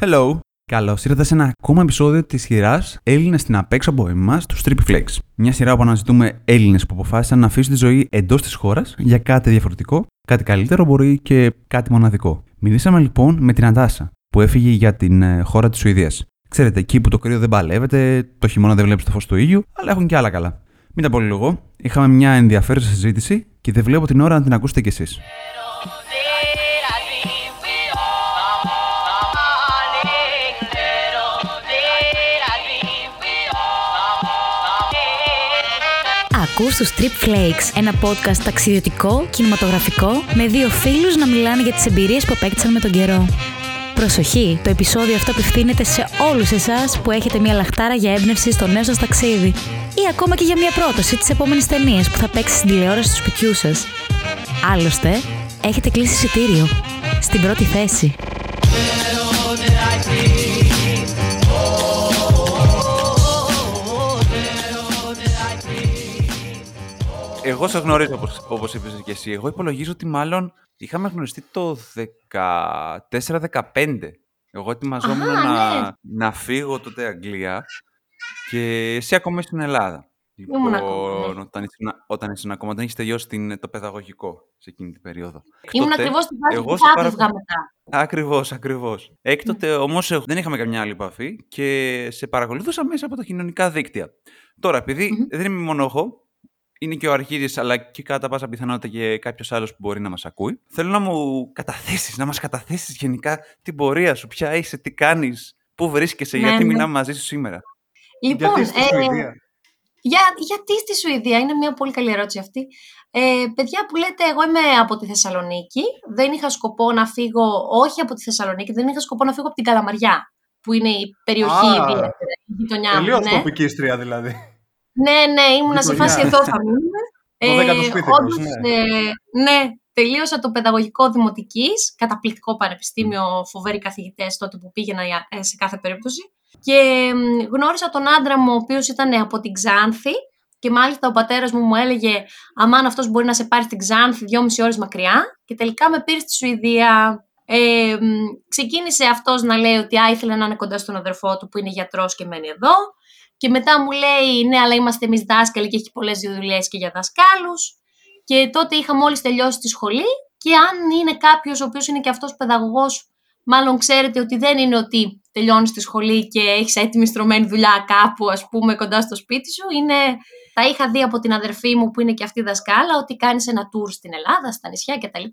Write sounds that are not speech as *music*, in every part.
Hello! Καλώς ήρθατε σε ένα ακόμα επεισόδιο της σειράς Έλληνες στην απέξω από εμάς, τους Triple Flex. Μια σειρά που αναζητούμε Έλληνες που αποφάσισαν να αφήσουν τη ζωή εντός της χώρας για κάτι διαφορετικό, κάτι καλύτερο μπορεί και κάτι μοναδικό. Μιλήσαμε λοιπόν με την Αντάσα, που έφυγε για την ε, χώρα της Σουηδίας. Ξέρετε, εκεί που το κρύο δεν παλεύεται, το χειμώνα δεν βλέπεις το φως του ήλιου, αλλά έχουν και άλλα καλά. Μην τα πολυλογώ, είχαμε μια ενδιαφέρουσα συζήτηση και δεν βλέπω την ώρα να την ακούσετε κι εσείς. Ακούς τους Trip Flakes, ένα podcast ταξιδιωτικό, κινηματογραφικό, με δύο φίλους να μιλάνε για τις εμπειρίες που απέκτησαν με τον καιρό. Προσοχή, το επεισόδιο αυτό απευθύνεται σε όλους εσάς που έχετε μια λαχτάρα για έμπνευση στο νέο σας ταξίδι ή ακόμα και για μια πρόταση της επόμενης ταινίας που θα παίξει στην τηλεόραση του σπιτιού σας. Άλλωστε, έχετε κλείσει εισιτήριο. Στην πρώτη θέση. Εγώ σε γνωρίζω όπως, όπως είπες και εσύ. Εγώ υπολογίζω ότι μάλλον είχαμε γνωριστεί το 14-15. Εγώ ετοιμαζόμουν Αχα, να, ναι. να φύγω τότε Αγγλία και εσύ ακόμα στην Ελλάδα. Ήμουν ακόμα, ναι. Λοιπόν, όταν ήσουν, όταν ήσουν ακόμα, όταν έχεις τελειώσει την, το παιδαγωγικό σε εκείνη την περίοδο. Ήμουν Τότε, ακριβώς στη φάση εγώ που σε θα πάρα έφευγα πολύ- μετά. Ακριβώς, ακριβώς. Έκτοτε όμως εγώ- δεν είχαμε καμιά άλλη επαφή και σε παρακολουθούσα μέσα από τα κοινωνικά δίκτυα. Τώρα, επειδή Μμμ. δεν είμαι μόνο εγώ, είναι και ο Αρχίδης, αλλά και κατά πάσα πιθανότητα και κάποιος άλλος που μπορεί να μας ακούει, θέλω να μου καταθέσεις, να μας καταθέσεις γενικά την πορεία σου, ποια είσαι, τι κάνεις, πού βρίσκεσαι, Ναι, γιατί ναι. μιλάμε μαζί σου σήμερα. Λοιπόν, Γιατί στη ε, Σουηδία; για, γιατί στη Σουηδία, είναι μια πολύ καλή ερώτηση αυτή. Ε, παιδιά που λέτε, εγώ είμαι από τη Θεσσαλονίκη. Δεν είχα σκοπό να φύγω, όχι από τη Θεσσαλονίκη, δεν είχα σκοπό να φύγω από την Καλαμαριά, που είναι η περιοχή Α, ιδιαίτερα, η γειτονιά μου. Τελείως Ναι. τοπικίστρια δηλαδή. Ναι, ναι, ήμουνα σε Γειτονιά. φάση εδώ θα μείνουμε. Το δέκατο σπίτι όντως, μας, ναι. ε, ναι, τελείωσα το παιδαγωγικό δημοτικής, καταπληκτικό πανεπιστήμιο, φοβεροί καθηγητές τότε που πήγαινα για- ε, σε κάθε περίπτωση. Και μ, γνώρισα τον άντρα μου, ο οποίος ήταν από την Ξάνθη και μάλιστα ο πατέρας μου μου έλεγε αμάν αυτός μπορεί να σε πάρει στην Ξάνθη δυόμιση ώρες μακριά και τελικά με πήρε στη Σουηδία. Ε, μ, ξεκίνησε αυτός να λέει ότι α, ήθελε να είναι κοντά στον αδερφό του που είναι γιατρός και μένει εδώ και μετά μου λέει ναι αλλά είμαστε εμείς δάσκαλοι και έχει πολλές δουλειές και για δασκάλους και τότε είχα μόλις τελειώσει τη σχολή και αν είναι κάποιος ο οποίος είναι και αυτός παιδαγωγός μάλλον ξέρετε ότι δεν είναι ότι τελειώνεις τη σχολή και έχεις έτοιμη στρωμένη δουλειά κάπου ας πούμε κοντά στο σπίτι σου είναι τα είχα δει από την αδερφή μου που είναι και αυτή δασκάλα ότι κάνεις ένα tour στην Ελλάδα, στα νησιά κτλ.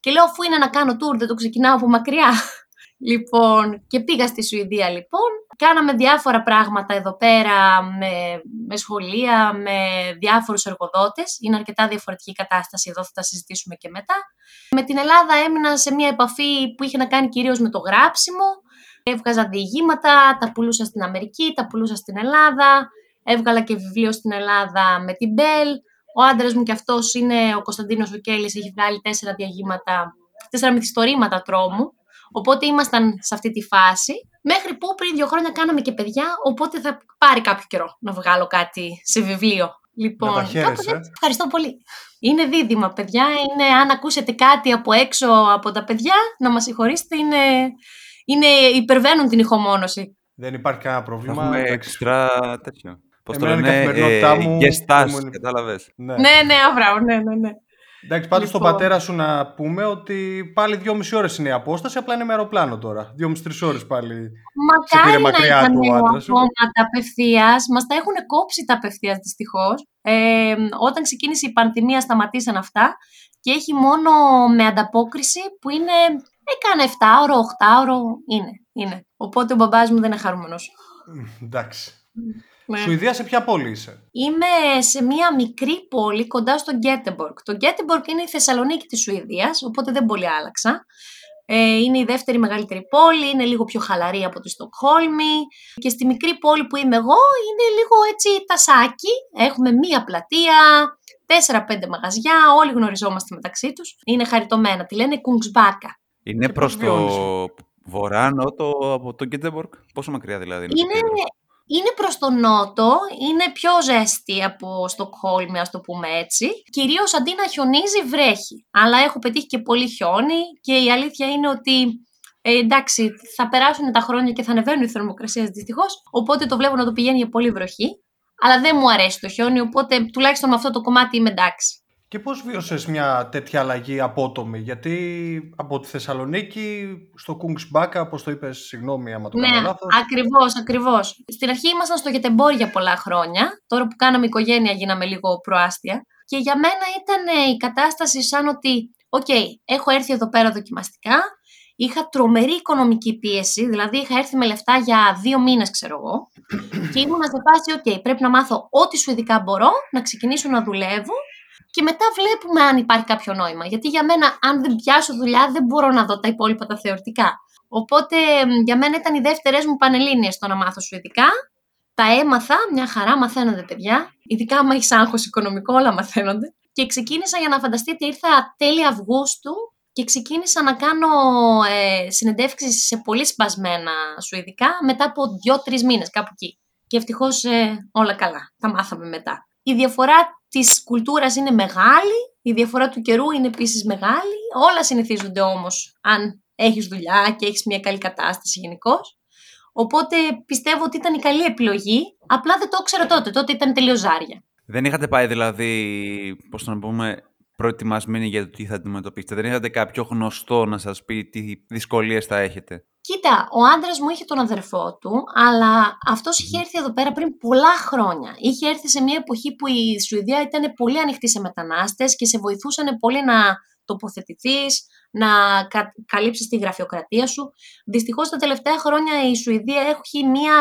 Και λέω αφού είναι να κάνω tour δεν το ξεκινάω από μακριά. Λοιπόν, και πήγα στη Σουηδία λοιπόν. Κάναμε διάφορα πράγματα εδώ πέρα με, με σχολεία, με διάφορους εργοδότες. Είναι αρκετά διαφορετική η κατάσταση, εδώ θα τα συζητήσουμε και μετά. Με την Ελλάδα έμεινα σε μια επαφή που είχε να κάνει κυρίως με το γράψιμο. Έβγαζα διηγήματα, τα πουλούσα στην Αμερική, τα πουλούσα στην Ελλάδα. Έβγαλα και βιβλίο στην Ελλάδα με την Μπέλ. Ο άντρας μου και αυτός είναι ο Κωνσταντίνος Οκέλης, έχει βγάλει τέσσερα διαγήματα, τέσσερα μυθιστορήματα τρόμου. Οπότε ήμασταν σε αυτή τη φάση. Μέχρι που πριν δύο χρόνια κάναμε και παιδιά, οπότε θα πάρει κάποιο καιρό να βγάλω κάτι σε βιβλίο. Λοιπόν, τα κάπως χαίρεσαι. έτσι. Ευχαριστώ πολύ. Είναι δίδυμα, παιδιά. Είναι, αν ακούσετε κάτι από έξω από τα παιδιά, να μας συγχωρήσετε, είναι, είναι, υπερβαίνουν την ηχομόνωση. Δεν υπάρχει κανένα Θα πρόβλημα. έχουμε εντάξει. εξτρά τέτοιο. Πώς το Εμένα είναι η λένε, καθημερινότητά ε, μου, guest δεν stars, μου είναι- κατάλαβες. Ναι. Ναι, ναι, αβράω, ναι, ναι, ναι. Εντάξει, πάντως στον Λοιπόν. πατέρα σου να πούμε ότι πάλι δυόμιση ώρες είναι η απόσταση, απλά είναι με αεροπλάνο τώρα. Δυόμιση-τρεις ώρες πάλι. σε πήρε Μακάρι να μακριά είχαν του ο άντρας σου. αυτόματα απευθείας. Μας τα έχουν κόψει τα απευθείας δυστυχώς. Ε, όταν ξεκίνησε η πανδημία, σταματήσαν αυτά και έχει μόνο με ανταπόκριση που είναι. Έκανα 7 ώρο, 8 ώρο. Είναι, είναι. Οπότε ο μπαμπάς μου δεν είναι χαρούμενος. Μ, Εντάξει. Ναι. Σουηδία σε ποια πόλη είσαι; Είμαι σε μια μικρή πόλη κοντά στο Γκέτεμπορκ. Το Γκέτεμπορκ είναι η Θεσσαλονίκη της Σουηδίας, οπότε δεν πολύ άλλαξα. Ε, είναι η δεύτερη μεγαλύτερη πόλη, είναι λίγο πιο χαλαρή από τη Στοκχόλμη και στη μικρή πόλη που είμαι εγώ είναι λίγο έτσι τασάκι. Έχουμε μία πλατεία, τέσσερα-πέντε μαγαζιά, όλοι γνωριζόμαστε μεταξύ τους. Είναι χαριτωμένα, τη λένε Κουνγκσμπάκα. Είναι Και προς πώς το βιώνεις; βορρά, νότο από το Γκέντεμπορκ. Πόσο μακριά δηλαδή είναι. το Είναι, κέντρο; Είναι προς το νότο, είναι πιο ζέστη από Στοκχόλμη, ας το πούμε έτσι. Κυρίως αντί να χιονίζει βρέχει, αλλά έχω πετύχει και πολύ χιόνι και η αλήθεια είναι ότι Ε, εντάξει, θα περάσουν τα χρόνια και θα ανεβαίνουν οι θερμοκρασίες δυστυχώς. Οπότε το βλέπω να το πηγαίνει για πολύ βροχή. Αλλά δεν μου αρέσει το χιόνι, οπότε τουλάχιστον με αυτό το κομμάτι είμαι εντάξει. Και πώς βίωσες μια τέτοια αλλαγή απότομη, γιατί από τη Θεσσαλονίκη στο Κούνγκσμπακα, όπως το είπες, συγγνώμη άμα το ναι, κάνω λάθος. ακριβώς, ακριβώς. Στην αρχή ήμασταν στο Γκέτεμποργκ για πολλά χρόνια, τώρα που κάναμε οικογένεια γίναμε λίγο προάστια. Και για μένα ήταν η κατάσταση σαν ότι, οκ, έχω έρθει εδώ πέρα δοκιμαστικά, είχα τρομερή οικονομική πίεση, δηλαδή είχα έρθει με λεφτά για δύο μήνες, ξέρω εγώ, και ήμουν σε φάση, οκ, πρέπει να μάθω ό,τι σουηδικά μπορώ, να ξεκινήσω να δουλεύω και μετά βλέπουμε αν υπάρχει κάποιο νόημα. Γιατί για μένα, αν δεν πιάσω δουλειά, δεν μπορώ να δω τα υπόλοιπα τα θεωρητικά. Οπότε για μένα ήταν οι δεύτερες μου πανελλήνιες στο να μάθω σουηδικά. Τα έμαθα, μια χαρά μαθαίνονται παιδιά. Ειδικά άμα έχεις άγχος οικονομικό, όλα μαθαίνονται. Και ξεκίνησα για να φανταστείτε, ήρθα τέλη Αυγούστου και ξεκίνησα να κάνω ε, συνεντεύξεις σε πολύ σπασμένα σουηδικά μετά από δύο-τρεις μήνες κάπου εκεί. Και ευτυχώς ε, όλα καλά. Τα μάθαμε μετά. Η διαφορά της κουλτούρας είναι μεγάλη, η διαφορά του καιρού είναι επίσης μεγάλη. Όλα συνηθίζονται όμως αν έχεις δουλειά και έχεις μια καλή κατάσταση γενικώς. Οπότε πιστεύω ότι ήταν η καλή επιλογή, απλά δεν το ήξερα τότε, τότε ήταν τελείως ζάρια. Δεν είχατε πάει δηλαδή, πώς το να πούμε, προετοιμασμένοι για το τι θα αντιμετωπίσετε; Δεν είχατε κάποιο γνωστό να σας πει τι δυσκολίες θα έχετε; Κοίτα, ο άντρας μου είχε τον αδερφό του, αλλά αυτός είχε έρθει εδώ πέρα πριν πολλά χρόνια. Είχε έρθει σε μια εποχή που η Σουηδία ήταν πολύ ανοιχτή σε μετανάστες και σε βοηθούσαν πολύ να τοποθετηθείς, να κα, καλύψεις τη γραφειοκρατία σου. Δυστυχώς τα τελευταία χρόνια η Σουηδία έχει μια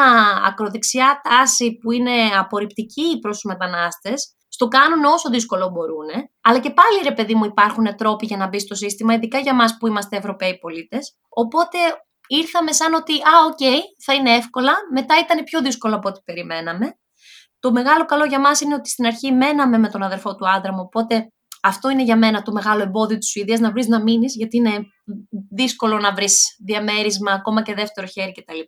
ακροδεξιά τάση που είναι απορριπτική προς τους μετανάστες. Στο κάνουν όσο δύσκολο μπορούν. Αλλά και πάλι ρε παιδί μου υπάρχουν τρόποι για να μπει στο σύστημα, ειδικά για μας που είμαστε Ευρωπαίοι πολίτες. Οπότε ήρθαμε σαν ότι, α, OK, okay, θα είναι εύκολα. Μετά ήταν πιο δύσκολο από ό,τι περιμέναμε. Το μεγάλο καλό για μας είναι ότι στην αρχή μέναμε με τον αδερφό του άντρα μου, οπότε αυτό είναι για μένα το μεγάλο εμπόδιο της Σουηδίας, να βρεις να μείνεις, γιατί είναι δύσκολο να βρεις διαμέρισμα, ακόμα και δεύτερο χέρι κτλ.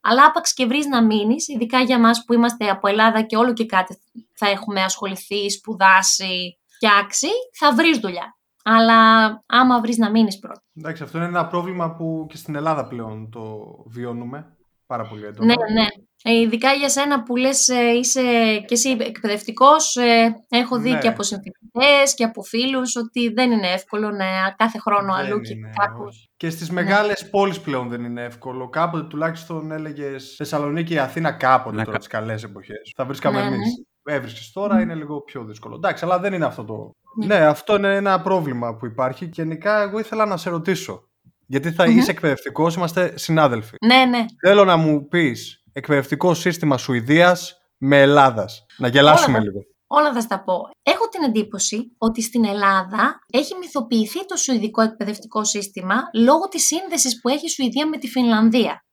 Αλλά άπαξ και βρεις να μείνεις, ειδικά για μας που είμαστε από Ελλάδα και όλο και κάτι θα έχουμε ασχοληθεί, σπουδάσει, φτιάξει, θα βρεις δουλειά. Αλλά άμα βρεις να μείνεις πρώτα. Εντάξει, αυτό είναι ένα πρόβλημα που και στην Ελλάδα πλέον το βιώνουμε πάρα πολύ έντονα. Ναι, ναι. Ε, ειδικά για σένα που λες ε, είσαι και εσύ εκπαιδευτικός, ε, έχω δει ναι. και από συμφιλητές και από φίλους ότι δεν είναι εύκολο να κάθε χρόνο δεν αλλού και κάπου. Και στις ναι. μεγάλες πόλεις πλέον δεν είναι εύκολο. Κάποτε τουλάχιστον έλεγες Θεσσαλονίκη ή Αθήνα κάποτε ναι. τώρα τις καλές εποχές. Θα βρίσκαμε ναι, εμείς. Ναι. Έβρισκες τώρα, είναι λίγο πιο δύσκολο. Εντάξει, αλλά δεν είναι αυτό το ναι. ναι. αυτό είναι ένα πρόβλημα που υπάρχει. Και γενικά, εγώ ήθελα να σε ρωτήσω. Γιατί θα mm είσαι εκπαιδευτικός, είμαστε συνάδελφοι. Ναι, ναι. Θέλω να μου πεις εκπαιδευτικό σύστημα Σουηδίας με Ελλάδας. Να γελάσουμε όλα, λίγο. Όλα θα στα πω. Έχω την εντύπωση ότι στην Ελλάδα έχει μυθοποιηθεί το σουηδικό εκπαιδευτικό σύστημα λόγω της σύνδεσης που έχει η Σουηδία με τη Φινλανδία.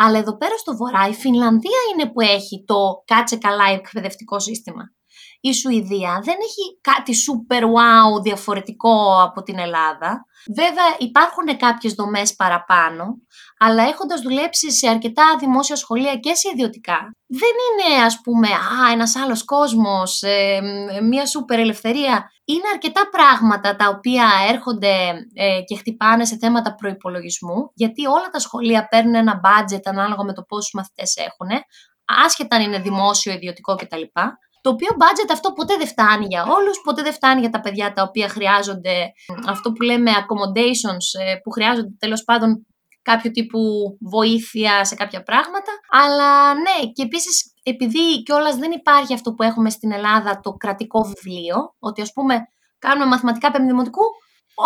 Αλλά εδώ πέρα στο βορρά η Φινλανδία είναι που έχει το κάτσε καλά εκπαιδευτικό σύστημα η Σουηδία δεν έχει κάτι super wow διαφορετικό από την Ελλάδα. Βέβαια υπάρχουν κάποιες δομές παραπάνω, αλλά έχοντας δουλέψει σε αρκετά δημόσια σχολεία και σε ιδιωτικά, δεν είναι ας πούμε α, ένας άλλος κόσμος, ε, μια σούπερ ελευθερία. Είναι αρκετά πράγματα τα οποία έρχονται ε, και χτυπάνε σε θέματα προϋπολογισμού, γιατί όλα τα σχολεία παίρνουν ένα budget ανάλογα με το πόσους μαθητές έχουν, άσχετα αν είναι δημόσιο, ιδιωτικό κτλ. Το οποίο budget αυτό ποτέ δεν φτάνει για όλους, ποτέ δεν φτάνει για τα παιδιά τα οποία χρειάζονται αυτό που λέμε accommodations, ε, που χρειάζονται τέλος πάντων κάποιο τύπου βοήθεια σε κάποια πράγματα. Αλλά ναι, και επίσης επειδή κιόλας δεν υπάρχει αυτό που έχουμε στην Ελλάδα, το κρατικό βιβλίο, ότι ας πούμε κάνουμε μαθηματικά πέμπτη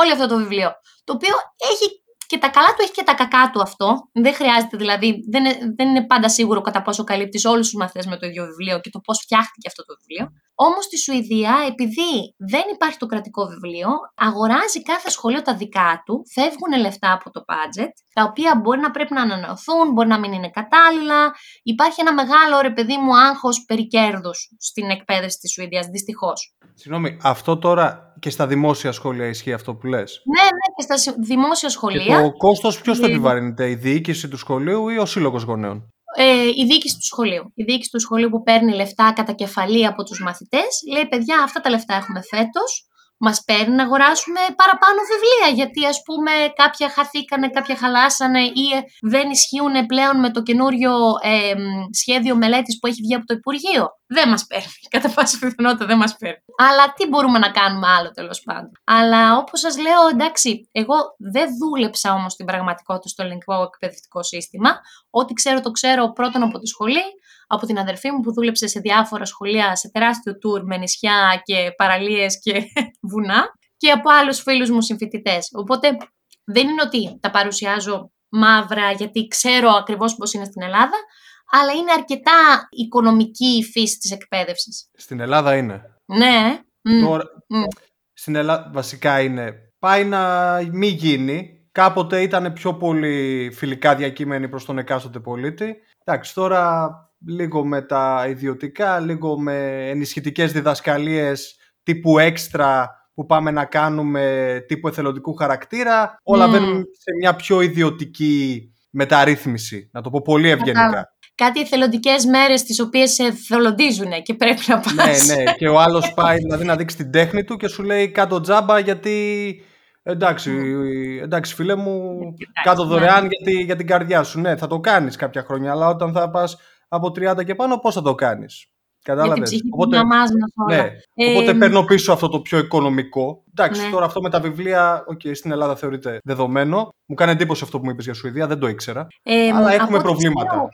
όλο αυτό το βιβλίο. Το οποίο έχει και τα καλά του έχει και τα κακά του αυτό. Δεν χρειάζεται δηλαδή, δεν, δεν είναι πάντα σίγουρο κατά πόσο καλύπτεις όλους τους μαθητές με το ίδιο βιβλίο και το πώς φτιάχτηκε αυτό το βιβλίο. Όμως στη Σουηδία, επειδή δεν υπάρχει το κρατικό βιβλίο, αγοράζει κάθε σχολείο τα δικά του, φεύγουν λεφτά από το budget, τα οποία μπορεί να πρέπει να ανανεωθούν, μπορεί να μην είναι κατάλληλα. Υπάρχει ένα μεγάλο ρε παιδί μου άγχος περί κέρδους στην εκπαίδευση της Σουηδίας, δυστυχώς. Συγγνώμη, αυτό τώρα και στα δημόσια σχολεία ισχύει αυτό που λες; Ναι, ναι, και στα δημόσια σχολεία. Και το κόστος ποιος το επιβαρύνεται, η διοίκηση του σχολείου ή ο σύλλογος γονέων; Ε, η διοίκηση του σχολείου. Η διοίκηση του σχολείου που παίρνει λεφτά κατά κεφαλή από τους μαθητές, λέει: Παιδιά, αυτά τα λεφτά έχουμε φέτος. Μας παίρνει να αγοράσουμε παραπάνω βιβλία γιατί ας πούμε κάποια χαθήκανε, κάποια χαλάσανε ή ε, δεν ισχύουν πλέον με το καινούριο ε, σχέδιο μελέτης που έχει βγει από το Υπουργείο. Δεν μας παίρνει, *laughs* κατά πάση πιθανότητα δεν μας παίρνει. Αλλά τι μπορούμε να κάνουμε άλλο τέλος πάντων. Αλλά όπως σας λέω, εντάξει, εγώ δεν δούλεψα όμως στην πραγματικότητα στο ελληνικό εκπαιδευτικό σύστημα. Ό,τι ξέρω το ξέρω πρώτον από τη σχολή, από την αδερφή μου που δούλεψε σε διάφορα σχολεία, σε τεράστιο τουρ με νησιά και παραλίες και *laughs* βουνά και από άλλους φίλους μου συμφοιτητές. Οπότε δεν είναι ότι τα παρουσιάζω μαύρα γιατί ξέρω ακριβώς πώς είναι στην Ελλάδα, αλλά είναι αρκετά οικονομική η φύση της εκπαίδευσης. Στην Ελλάδα είναι. Ναι. Τώρα, Στην Ελλάδα βασικά είναι πάει να μην γίνει. Κάποτε ήταν πιο πολύ φιλικά διακείμενοι προς τον εκάστοτε πολίτη. Εντάξει, τώρα λίγο με τα ιδιωτικά, λίγο με ενισχυτικές διδασκαλίες τύπου έξτρα που πάμε να κάνουμε τύπου εθελοντικού χαρακτήρα. Όλα μπαίνουν σε μια πιο ιδιωτική μεταρρύθμιση, να το πω πολύ ευγενικά. Κάτι εθελοντικές μέρες τις οποίες σε εθελοντίζουν και πρέπει να πας. Ναι, ναι. Και ο άλλος πάει δηλαδή να δείξει την τέχνη του και σου λέει κάτω τζάμπα γιατί. Εντάξει, εντάξει φίλε μου, κάτω ναι. δωρεάν γιατί, για την καρδιά σου. Ναι, θα το κάνεις κάποια χρόνια, αλλά όταν θα πας από 30 και πάνω, πώς θα το κάνεις; Κατάλαβες; Οπότε, ναι, ε, οπότε παίρνω πίσω αυτό το πιο οικονομικό. Εντάξει, ναι. τώρα αυτό με τα βιβλία, okay, στην Ελλάδα θεωρείται δεδομένο. Μου κάνει εντύπωση αυτό που μου είπες για Σουηδία, δεν το ήξερα. Ε, αλλά έχουμε προβλήματα.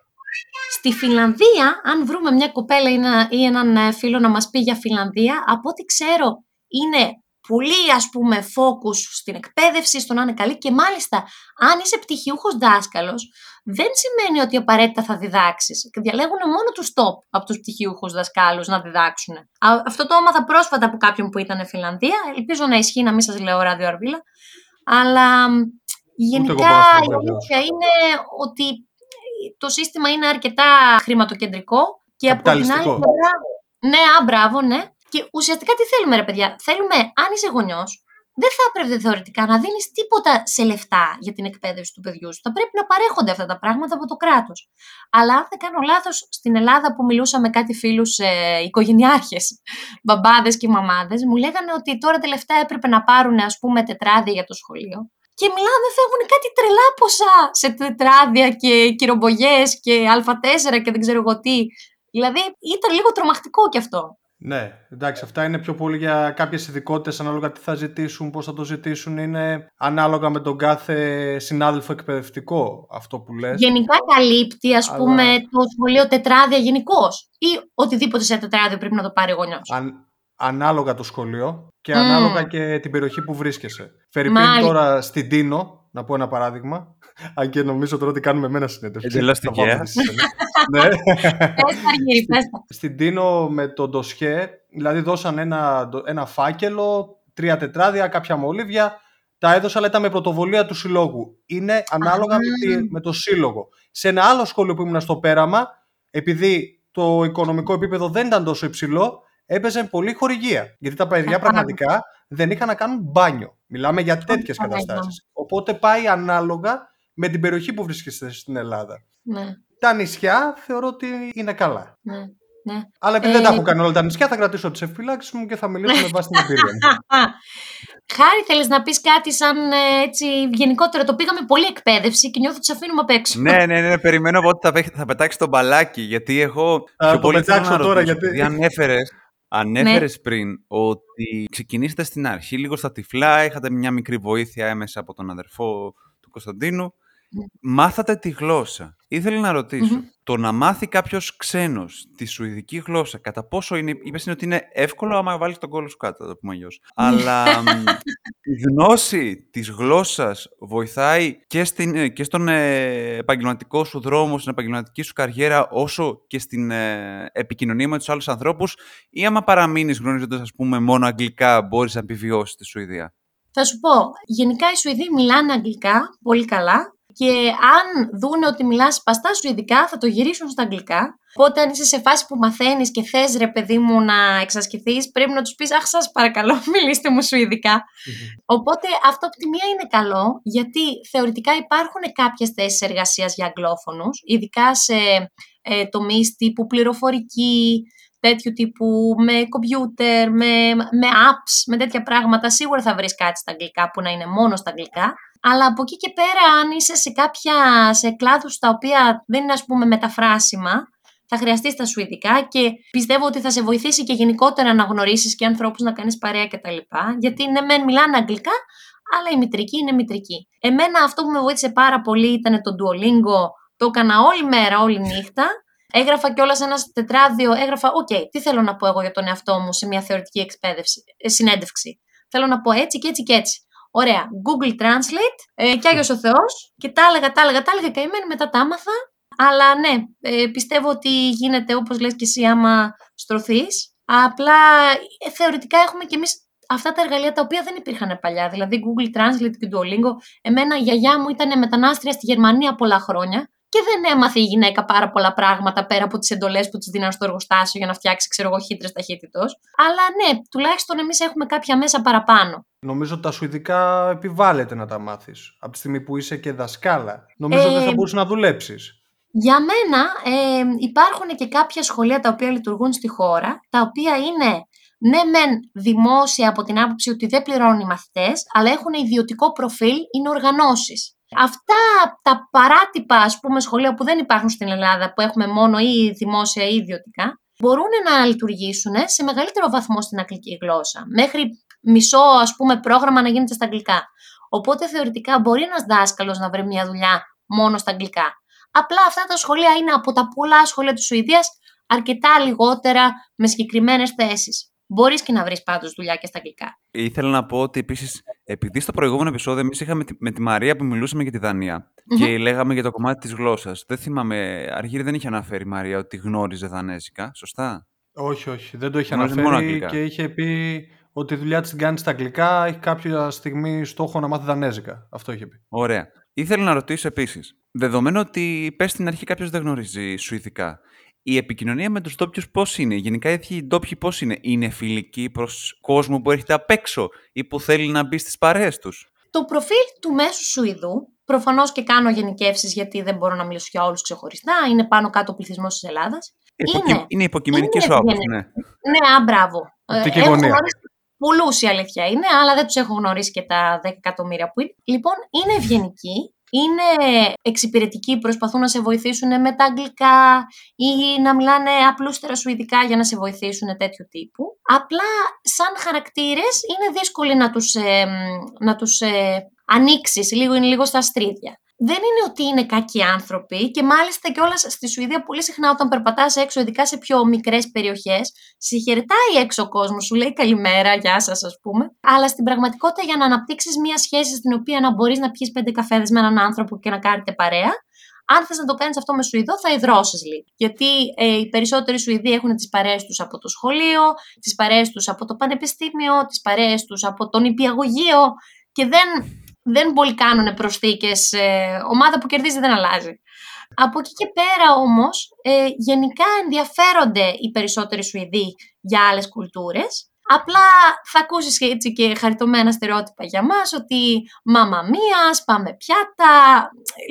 στη Φιλανδία, αν βρούμε μια κοπέλα ή, έναν ε, φίλο να μας πει για Φιλανδία, από ό,τι ξέρω είναι πολύ ας πούμε focus στην εκπαίδευση, στο να είναι καλή και μάλιστα αν είσαι πτυχιούχος δάσκαλος δεν σημαίνει ότι απαραίτητα θα διδάξεις. Διαλέγουν μόνο τους top από τους πτυχιούχους δασκάλους να διδάξουν. Αυτό το έμαθα πρόσφατα από κάποιον που ήταν Φιλανδία. Ελπίζω να ισχύει να μην σας λέω ράδιο Αρβίλα. Αλλά γενικά η αλήθεια είναι ότι το σύστημα είναι αρκετά χρηματοκεντρικό και από την άλλη πλευρά. Ναι, α, μπράβο, ναι. Και ουσιαστικά τι θέλουμε, ρε παιδιά; Θέλουμε, αν είσαι γονιός, δεν θα έπρεπε θεωρητικά να δίνεις τίποτα σε λεφτά για την εκπαίδευση του παιδιού σου. Θα πρέπει να παρέχονται αυτά τα πράγματα από το κράτος. Αλλά αν δεν κάνω λάθος, στην Ελλάδα που μιλούσα με κάτι φίλους ε, οικογενειάρχες, *laughs* μπαμπάδες και μαμάδες, μου λέγανε ότι τώρα τελευταία έπρεπε να πάρουν, ας πούμε, τετράδια για το σχολείο. Και μιλάμε, φεύγουν κάτι τρελά ποσά σε τετράδια και κυρομπογιέ και α4 και δεν ξέρω εγώ τι. Δηλαδή ήταν λίγο τρομακτικό κι αυτό. Ναι, εντάξει, αυτά είναι πιο πολύ για κάποιες ειδικότητες ανάλογα τι θα ζητήσουν, πώς θα το ζητήσουν, είναι ανάλογα με τον κάθε συνάδελφο εκπαιδευτικό αυτό που λες. Γενικά καλύπτει ας πούμε το σχολείο τετράδια γενικώ ή οτιδήποτε σε τετράδιο πρέπει να το πάρει ο γονιός. Αν, ανάλογα το σχολείο και ανάλογα και την περιοχή που βρίσκεσαι. Φερρυπίν τώρα στην Τίνο, να πω ένα παράδειγμα, αν και νομίζω τώρα ότι κάνουμε εμένα συνέντευξη. Εντελώς τυχαία. *laughs* ναι. Στην Τίνο με το ντοσχέ, δηλαδή δώσαν ένα, ένα φάκελο, τρία τετράδια, κάποια μολύβια, τα έδωσα, αλλά ήταν με πρωτοβολία του συλλόγου. Είναι ανάλογα με, με το σύλλογο. Σε ένα άλλο σχολείο που ήμουν στο πέραμα, επειδή το οικονομικό επίπεδο δεν ήταν τόσο υψηλό, έπαιζε πολύ χορηγία. Γιατί τα παιδιά πραγματικά δεν είχαν να κάνουν μπάνιο. Μιλάμε για τέτοιες καταστάσεις. Οπότε πάει ανάλογα με την περιοχή που βρίσκεστε στην Ελλάδα. Ναι. Τα νησιά θεωρώ ότι είναι καλά. Ναι. Ναι. Αλλά επειδή δεν τα έχω κάνει όλα τα νησιά, θα κρατήσω τις επιφυλάξεις μου και θα μιλήσω με βάση την εμπειρία μου. *laughs* Χάρη, θέλεις να πεις κάτι σαν ε, έτσι γενικότερο. Το πήγαμε πολύ εκπαίδευση και νιώθω ότι σε αφήνουμε απ' έξω. ναι, ναι, ναι. Περιμένω ότι θα, θα πετάξει τον μπαλάκι. Γιατί εγώ. Θα το πολύ πετάξω τώρα. Γιατί ανέφερε Ανέφερες ναι. πριν ότι ξεκινήσατε στην αρχή λίγο στα τυφλά, είχατε μια μικρή βοήθεια έμεσα από τον αδερφό του Κωνσταντίνου Μάθατε τη γλώσσα. Ήθελα να ρωτησω το να μάθει κάποιος ξένος τη σουηδική γλώσσα, κατά πόσο είναι. Είπες ότι είναι εύκολο άμα βάλεις τον κόλλο σου κάτω, το πούμε αλλιώς. Αλλά *laughs* η γνώση της γλώσσας βοηθάει και, στην, ε, και στον ε, επαγγελματικό σου δρόμο, στην επαγγελματική σου καριέρα, όσο και στην ε, επικοινωνία με τους άλλους ανθρώπους, ή άμα παραμείνεις γνωρίζοντας, ας πούμε, μόνο αγγλικά, μπορείς να επιβιώσεις τη Σουηδία; Θα σου πω, γενικά οι Σουηδοί μιλάνε αγγλικά πολύ καλά και αν δούνε ότι μιλάς σπαστά σου ειδικά θα το γυρίσουν στα αγγλικά. Οπότε αν είσαι σε φάση που μαθαίνεις και θες ρε παιδί μου να εξασκηθείς πρέπει να τους πεις αχ σας παρακαλώ *laughs* μιλήστε μου σου ειδικα Οπότε αυτό από τη μία είναι καλό γιατί θεωρητικά υπάρχουν κάποιες θέσεις εργασίας για αγγλόφωνους ειδικά σε ε, τομείς τύπου πληροφορική, τέτοιου τύπου, με κομπιούτερ, με, με apps, με τέτοια πράγματα, σίγουρα θα βρεις κάτι στα αγγλικά που να είναι μόνο στα αγγλικά. Αλλά από εκεί και πέρα, αν είσαι σε κάποια, σε κλάδους τα οποία δεν είναι ας πούμε μεταφράσιμα, θα χρειαστείς τα σουηδικά και πιστεύω ότι θα σε βοηθήσει και γενικότερα να γνωρίσεις και ανθρώπους να κάνεις παρέα κτλ. Γιατί ναι, μεν μιλάνε αγγλικά, αλλά η μητρική είναι μητρική. Εμένα αυτό που με βοήθησε πάρα πολύ ήταν το Duolingo. Το έκανα όλη μέρα, όλη νύχτα. Έγραφα κιόλας ένα τετράδιο. Έγραφα, OK, τι θέλω να πω εγώ για τον εαυτό μου σε μια θεωρητική εκπαίδευση, ε, συνέντευξη. Θέλω να πω έτσι και έτσι και έτσι. Ωραία. Google Translate ε, και Άγιος ο Θεός και τα έλεγα, τα έλεγα, τα έλεγα καημένη, μετά τα άμαθα. Αλλά ναι, ε, πιστεύω ότι γίνεται όπως λες και εσύ άμα στρωθείς. Απλά ε, θεωρητικά έχουμε κι εμείς αυτά τα εργαλεία τα οποία δεν υπήρχαν παλιά. Δηλαδή Google Translate και Duolingo. Εμένα η γιαγιά μου ήταν μετανάστρια στη Γερμανία πολλά χρόνια και δεν έμαθε η γυναίκα πάρα πολλά πράγματα πέρα από τις εντολές που της δίναν στο εργοστάσιο για να φτιάξει, ξέρω εγώ, χύτρες ταχύτητος. Αλλά ναι, τουλάχιστον εμείς έχουμε κάποια μέσα παραπάνω. Νομίζω ότι τα σουηδικά επιβάλλεται να τα μάθεις. Από τη στιγμή που είσαι και δασκάλα. Νομίζω ότι δεν θα ε, μπορούσες να δουλέψεις. Για μένα ε, υπάρχουν και κάποια σχολεία τα οποία λειτουργούν στη χώρα, τα οποία είναι ναι μεν δημόσια από την άποψη ότι δεν πληρώνουν οι μαθητές, αλλά έχουν ιδιωτικό προφίλ, είναι οργανώσεις. Αυτά τα παράτυπα ας πούμε σχολεία που δεν υπάρχουν στην Ελλάδα, που έχουμε μόνο ή δημόσια ή ιδιωτικά, μπορούν να λειτουργήσουν σε μεγαλύτερο βαθμό στην αγγλική γλώσσα. Μέχρι μισό ας πούμε πρόγραμμα να γίνεται στα αγγλικά. Οπότε θεωρητικά μπορεί ένας δάσκαλος να βρει μια δουλειά μόνο στα αγγλικά. Απλά αυτά τα σχολεία είναι από τα πολλά σχολεία της Σουηδίας αρκετά λιγότερα με συγκεκριμένες θέσεις. Μπορείς και να βρεις πάντως δουλειά και στα αγγλικά. Ήθελα να πω ότι επίσης, επειδή στο προηγούμενο επεισόδιο εμείς είχαμε με τη Μαρία που μιλούσαμε για τη δανεια και λέγαμε για το κομμάτι της γλώσσας. Δεν θυμάμαι, Αργύρι δεν είχε αναφέρει η Μαρία ότι γνώριζε δανέζικα, σωστά; Όχι, όχι. Δεν το είχε αναφέρει και είχε πει ότι η δουλειά της την κάνει στα αγγλικά, έχει κάποια στιγμή στόχο να μάθει δανέζικα. Αυτό είχε πει. Ωραία. Ήθελα να ρωτήσω επίσης. Δεδομένου ότι πες στην αρχή κάποιος δεν γνωρίζει σουηδικά, η επικοινωνία με τους ντόπιους πώς είναι, γενικά οι ντόπιοι πώς είναι, είναι φιλικοί προς κόσμο που έρχεται απ' έξω ή που θέλει να μπει στις παρέες τους; Το προφίλ του μέσου Σουηδού, προφανώς και κάνω γενικεύσεις γιατί δεν μπορώ να μιλήσω για όλους ξεχωριστά, είναι πάνω κάτω ο πληθυσμός της Ελλάδας. Είναι, είναι υποκειμενική σου άποψη, ναι. Ναι, α, μπράβο. Ε, έχω γνωρίσει πολλούς η αλήθεια είναι, αλλά δεν τους έχω γνωρίσει και τα 10 εκατομμύρια που είναι. Λοιπόν, είναι ευγενικοί, είναι εξυπηρετικοί, προσπαθούν να σε βοηθήσουν με τα αγγλικά ή να μιλάνε απλούστερα σου ειδικά για να σε βοηθήσουν τέτοιου τύπου. Απλά σαν χαρακτήρες είναι δύσκολο να τους, ε, να τους ε, ανοίξεις, λίγο, είναι λίγο στα στρίδια δεν είναι ότι είναι κακοί άνθρωποι και μάλιστα και όλα στη Σουηδία πολύ συχνά όταν περπατάς έξω, ειδικά σε πιο μικρές περιοχές, συγχαιρετάει έξω ο κόσμος, σου λέει καλημέρα, γεια σας ας πούμε. Αλλά στην πραγματικότητα για να αναπτύξεις μια σχέση στην οποία να μπορείς να πιεις πέντε καφέδες με έναν άνθρωπο και να κάνετε παρέα, αν θες να το κάνεις αυτό με Σουηδό, θα υδρώσεις λίγο. Γιατί ε, οι περισσότεροι Σουηδοί έχουν τις παρέες τους από το σχολείο, τις παρέες τους από το πανεπιστήμιο, τις παρέες τους από τον υπηαγωγείο και δεν δεν πολύ κάνουν προσθήκες. Ε, ομάδα που κερδίζει δεν αλλάζει. Από εκεί και πέρα όμως, ε, γενικά ενδιαφέρονται οι περισσότεροι Σουηδοί για άλλες κουλτούρες. Απλά θα ακούσεις έτσι και χαριτωμένα στερεότυπα για μας ότι μάμα μίας, πάμε πιάτα,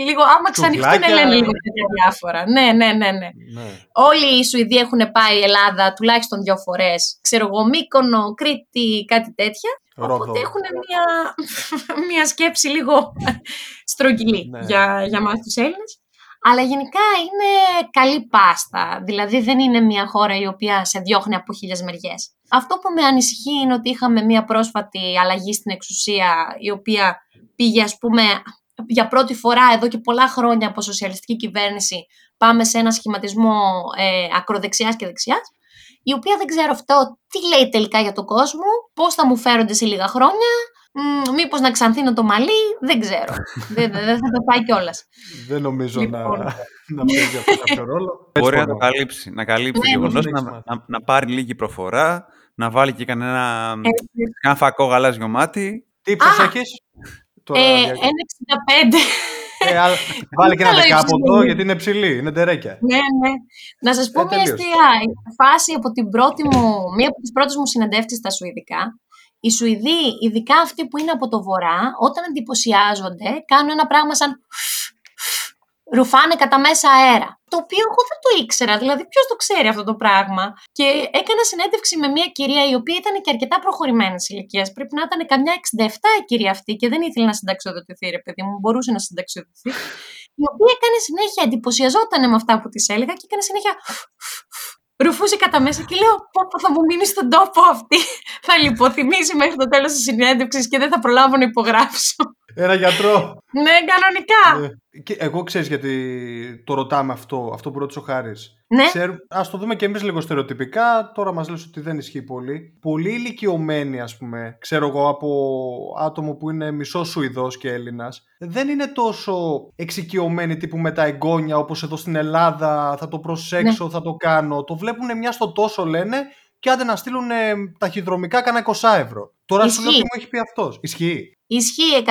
λίγο άμα ξανοιχτούν λένε λίγο τέτοια διάφορα. Ναι, ναι, ναι, ναι, ναι. Όλοι οι Σουηδοί έχουν πάει Ελλάδα τουλάχιστον δύο φορές, ξέρω εγώ Μύκονο, Κρήτη, κάτι τέτοια. Οπότε έχουν μια, *laughs* μια σκέψη λίγο στρογγυλή ναι. για, για μας τους Έλληνες. Αλλά γενικά είναι καλή πάστα. Δηλαδή δεν είναι μια χώρα η οποία σε διώχνει από χίλιες μεριές. Αυτό που με ανησυχεί είναι ότι είχαμε μια πρόσφατη αλλαγή στην εξουσία η οποία πήγε ας πούμε για πρώτη φορά εδώ και πολλά χρόνια από σοσιαλιστική κυβέρνηση πάμε σε ένα σχηματισμό ε, ακροδεξιάς και δεξιάς η οποία δεν ξέρω αυτό τι λέει τελικά για τον κόσμο, πώς θα μου φέρονται σε λίγα χρόνια, μήπως να ξανθύνω το μαλλί, δεν ξέρω. *laughs* δεν, δεν θα το πάει κιόλας. Δεν νομίζω λοιπόν. να, να παίζει αυτό κάποιο *laughs* ρόλο. Μπορεί να το καλύψει. Να καλύψει ναι, να, να, να, πάρει λίγη προφορά, να βάλει και κανένα, κανένα φακό γαλάζιο μάτι. Τι προσέχεις; Ε, 1,65. Ε, βάλε και ένα δεκάποντο γιατί είναι ψηλή, είναι τερέκια. Ναι, ναι. Να σας πω ε, μια αστεία φάση από την πρώτη μου, μία από τις πρώτες μου συνεντεύξεις στα Σουηδικά. Οι Σουηδοί, ειδικά αυτοί που είναι από το βορρά, όταν εντυπωσιάζονται, κάνουν ένα πράγμα σαν ρουφάνε κατά μέσα αέρα. Το οποίο εγώ δεν το ήξερα, δηλαδή ποιος το ξέρει αυτό το πράγμα; Και έκανα συνέντευξη με μια κυρία η οποία ήταν και αρκετά προχωρημένης ηλικίας. Πρέπει να ήταν καμιά 67 η κυρία αυτή και δεν ήθελε να συνταξιοδοτηθεί, ρε παιδί μου, μπορούσε να συνταξιοδοτηθεί. Η οποία έκανε συνέχεια, εντυπωσιαζόταν με αυτά που της έλεγα και έκανε συνέχεια ρουφούσε κατά μέσα και λέω πω, θα μου μείνει στον τόπο αυτή. θα λιποθυμήσει μέχρι το τέλος της συνέντευξης και δεν θα προλάβω να υπογράψω. Ένα γιατρό. ναι, κανονικά. Ναι. Και εγώ ξέρεις γιατί το ρωτάμε αυτό, αυτό που ρώτησε ο Χάρης. Ναι. Ξέρ, ας το δούμε και εμείς λίγο στερεοτυπικά, τώρα μας λες ότι δεν ισχύει πολύ. Πολύ ηλικιωμένοι ας πούμε, ξέρω εγώ από άτομο που είναι μισός Σουηδός και Έλληνας, δεν είναι τόσο εξοικειωμένοι τύπου με τα εγγόνια όπως εδώ στην Ελλάδα, θα το προσέξω, Ναι. θα το κάνω. Το βλέπουν μια στο τόσο λένε και άντε να στείλουν ταχυδρομικά κάνα 20 ευρώ. Τώρα σου λέω Ισχύει. τι μου έχει πει αυτός. Ισχύει. Ισχύει 100%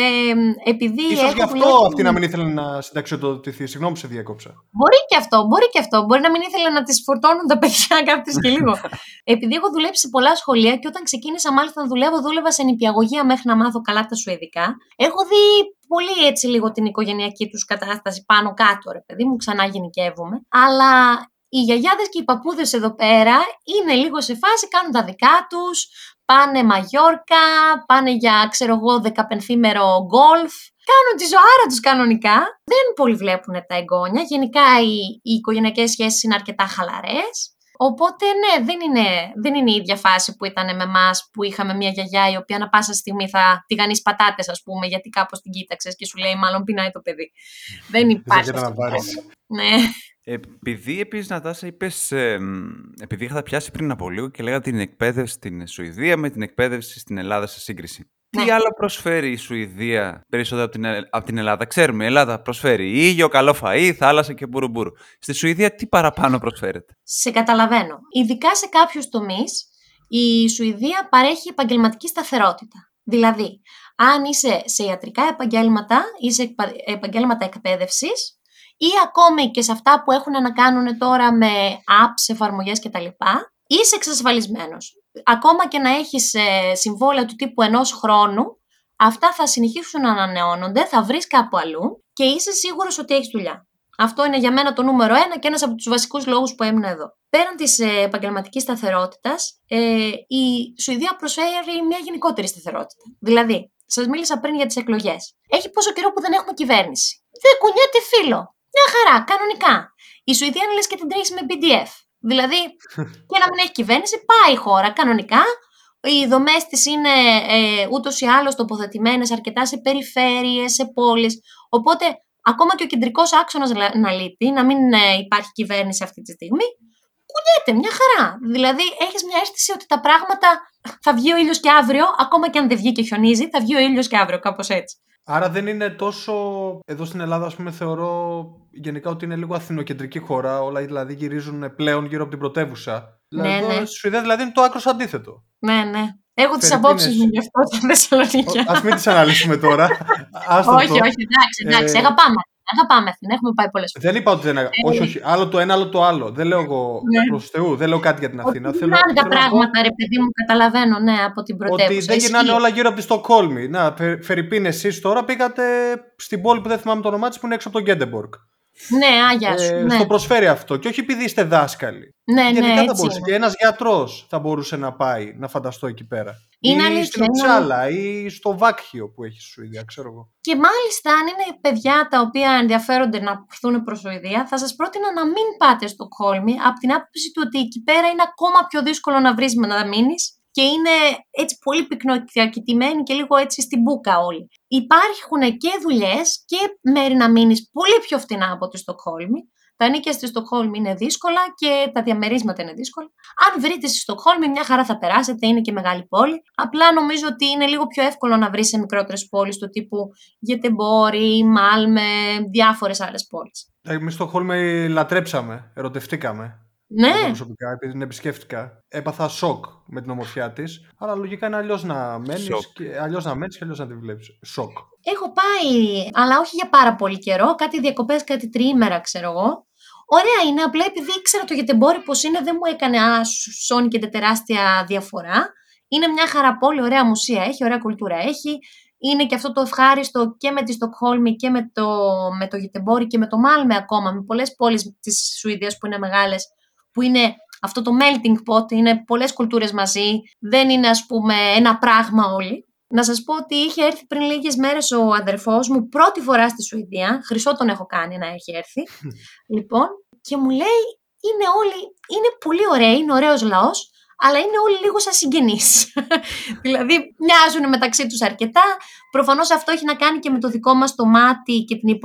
ε, επειδή Ίσως έχω γι' αυτό δουλέψει- αυτή να μην ήθελε να συνταξιοδοτηθεί. Συγγνώμη που σε διέκοψα. Μπορεί και αυτό, μπορεί και αυτό. Μπορεί να μην ήθελε να τις φορτώνουν τα παιδιά *laughs* κάποιες και λίγο. *laughs* Επειδή έχω δουλέψει σε πολλά σχολεία και όταν ξεκίνησα μάλιστα να δουλεύω, δούλευα σε νηπιαγωγεία μέχρι να μάθω καλά τα σουηδικά. Έχω δει πολύ έτσι λίγο την οικογενειακή τους κατάσταση πάνω κάτω, ρε παιδί μου, ξανά γενικεύομαι. Αλλά οι γιαγιάδες και οι παππούδες εδώ πέρα είναι λίγο σε φάση, κάνουν τα δικά τους, πάνε Μαγιόρκα, πάνε για, ξέρω εγώ, δεκαπενθήμερο γκολφ, κάνουν τη ζωάρα τους κανονικά. Δεν πολύ βλέπουν τα εγγόνια. Γενικά οι, οι οικογενειακές σχέσεις είναι αρκετά χαλαρές. Οπότε ναι, δεν είναι, δεν είναι η ίδια φάση που ήταν με εμάς που είχαμε μια γιαγιά η οποία να πάσα στιγμή θα τηγανείς πατάτες, ας πούμε, γιατί κάπως την κοίταξες και σου λέει μάλλον πεινάει το παιδί. δεν υπάρχει. Ζακέτα αυτό να το πάρεις. πράγμα. Ναι. Επειδή επίσης, Νατάσα, είπες. επειδή είχα τα πιάσει πριν από λίγο και λέγα την εκπαίδευση στην Σουηδία με την εκπαίδευση στην Ελλάδα σε σύγκριση. Τι Ναι. άλλο προσφέρει η Σουηδία περισσότερο από την, Ε- από την Ελλάδα; Ξέρουμε, η Ελλάδα προσφέρει ήλιο, καλό φαΐ, θάλασσα και μπουρουμπουρου. Στη Σουηδία τι παραπάνω προσφέρεται; Σε καταλαβαίνω. Ειδικά σε κάποιους τομείς, η Σουηδία παρέχει επαγγελματική σταθερότητα. Δηλαδή, αν είσαι σε ιατρικά επαγγέλματα ή σε εκπα- επαγγέλματα εκπαίδευσης ή ακόμη και σε αυτά που έχουν να κάνουν τώρα με apps, εφαρμογές κτλ. Είσαι εξασφαλισμένος. Ακόμα και να έχεις ε, συμβόλαια του τύπου ενός χρόνου, αυτά θα συνεχίσουν να ανανεώνονται, θα βρεις κάπου αλλού και είσαι σίγουρος ότι έχεις δουλειά. Αυτό είναι για μένα το νούμερο ένα και ένας από τους βασικούς λόγους που έμεινα εδώ. Πέραν της ε, επαγγελματικής σταθερότητας, ε, η Σουηδία προσφέρει μια γενικότερη σταθερότητα. Δηλαδή, σας μίλησα πριν για τις εκλογές. Έχει πόσο καιρό που δεν έχουμε κυβέρνηση. Δεν κουνιέται φίλο. Μια χαρά, κανονικά. Η Σουηδία είναι λες και την τρέχεις με PDF. Δηλαδή, και να μην έχει κυβέρνηση, πάει η χώρα κανονικά. Οι δομές της είναι ε, ούτως ή άλλως τοποθετημένες αρκετά σε περιφέρειες, σε πόλεις. Οπότε, ακόμα και ο κεντρικός άξονας να λείπει, να μην ε, υπάρχει κυβέρνηση αυτή τη στιγμή, κουνιέται μια χαρά. Δηλαδή, έχεις μια αίσθηση ότι τα πράγματα θα βγει ο ήλιος και αύριο, ακόμα και αν δεν βγει και χιονίζει, θα βγει ο ήλιος και αύριο, κάπως έτσι. Άρα δεν είναι τόσο. Εδώ στην Ελλάδα, ας πούμε, θεωρώ γενικά ότι είναι λίγο αθηνοκεντρική χώρα. Όλα δηλαδή γυρίζουν πλέον γύρω από την πρωτεύουσα. Ναι, Δηλαδή, ναι. εδώ στη Σουηδία δηλαδή είναι το άκρος αντίθετο. Ναι, ναι. Έχω τις Φερρυπίνες. απόψεις μου γι' αυτό *laughs* τα Θεσσαλονίκια. Α μην τις αναλύσουμε τώρα. *laughs* Άστο όχι, το. όχι, εντάξει, εντάξει. Ε, Αγαπάμε. Αγαπάμε Αθήνα. Έχουμε πάει πολλές φορές. Δεν είπα ότι δεν είναι. όχι, όχι. Άλλο το ένα, άλλο το άλλο. Δεν λέω εγώ Ναι. προς Θεού. Δεν λέω κάτι για την Αθήνα. Ότι Θέλω, γυρνάνε τα θέλω να πω πράγματα, ρε παιδί μου, καταλαβαίνω, ναι, από την πρωτεύουσα. Ότι δεν Ισχύει. γυρνάνε όλα γύρω από τη Στοκόλμη. Να, Φε- Φερρυπίν, εσείς τώρα πήγατε στην πόλη που δεν θυμάμαι το όνομά της που είναι έξω από τον Γκέντεμπορκ. Ναι, άγιας σου. Ε, ναι. Στο προσφέρει αυτό. Και όχι επειδή είστε δάσκαλοι. ναι, ναι, Γενικά θα έτσι μπορούσε. είναι. Και ένας γιατρός θα μπορούσε να πάει να φανταστώ εκεί πέρα. Είναι ή αλήθεια, στην είναι Ουψάλα ή στο Βάκχιο που έχει στη Σουηδία, ξέρω εγώ. Και μάλιστα, αν είναι παιδιά τα οποία ενδιαφέρονται να έρθουν προς Σουηδία, θα σας πρότεινα να μην πάτε στο Κόλμη από την άποψη του ότι εκεί πέρα είναι ακόμα πιο δύσκολο να βρεις να μείνεις και είναι έτσι πολύ πυκνοδιακητημένοι και λίγο έτσι στην μπουκα όλοι. Υπάρχουν και δουλειές και μέρη να μείνεις πολύ πιο φτηνά από τη Στοκχόλμη. Τα νίκια στη Στοκχόλμη είναι δύσκολα και τα διαμερίσματα είναι δύσκολα. Αν βρείτε στη Στοκχόλμη, μια χαρά θα περάσετε, είναι και μεγάλη πόλη. Απλά νομίζω ότι είναι λίγο πιο εύκολο να βρεις σε μικρότερες πόλεις του τύπου Γετεμπόρι, Μάλμε, διάφορες άλλες πόλεις. Εμείς στο Χόλμη λατρέψαμε, ερωτευτήκαμε. Ναι, Εγώ προσωπικά, επειδή την επισκέφτηκα, έπαθα σοκ με την ομορφιά της. Αλλά λογικά είναι αλλιώς να μένεις Σοκ. και, αλλιώς να μένεις και αλλιώς να τη βλέπεις. Σοκ. έχω πάει, αλλά όχι για πάρα πολύ καιρό. Κάτι διακοπές, κάτι τριήμερα, ξέρω εγώ. Ωραία είναι, απλά επειδή ήξερα το Γετεμπόρι πώ είναι, δεν μου έκανε α, σόνι και τεράστια διαφορά. Είναι μια χαρά πόλη, ωραία μουσεία έχει, ωραία κουλτούρα έχει. είναι και αυτό το ευχάριστο και με τη Στοκχόλμη και με το, με το Γετεμπόρι και με το Μάλμε ακόμα, με πολλές πόλεις της Σουηδίας που είναι μεγάλες, που είναι αυτό το melting pot, είναι πολλές κουλτούρες μαζί, δεν είναι ας πούμε ένα πράγμα όλοι. Να σας πω ότι είχε έρθει πριν λίγες μέρες ο αδερφός μου πρώτη φορά στη Σουηδία, χρυσό τον έχω κάνει να έχει έρθει, *laughs* λοιπόν, και μου λέει είναι όλοι, είναι πολύ ωραίοι, είναι ωραίος λαός, αλλά είναι όλοι λίγο σαν συγγενείς. *laughs* δηλαδή μοιάζουν μεταξύ τους αρκετά. Προφανώς αυτό έχει να κάνει και με το δικό μας το μάτι και την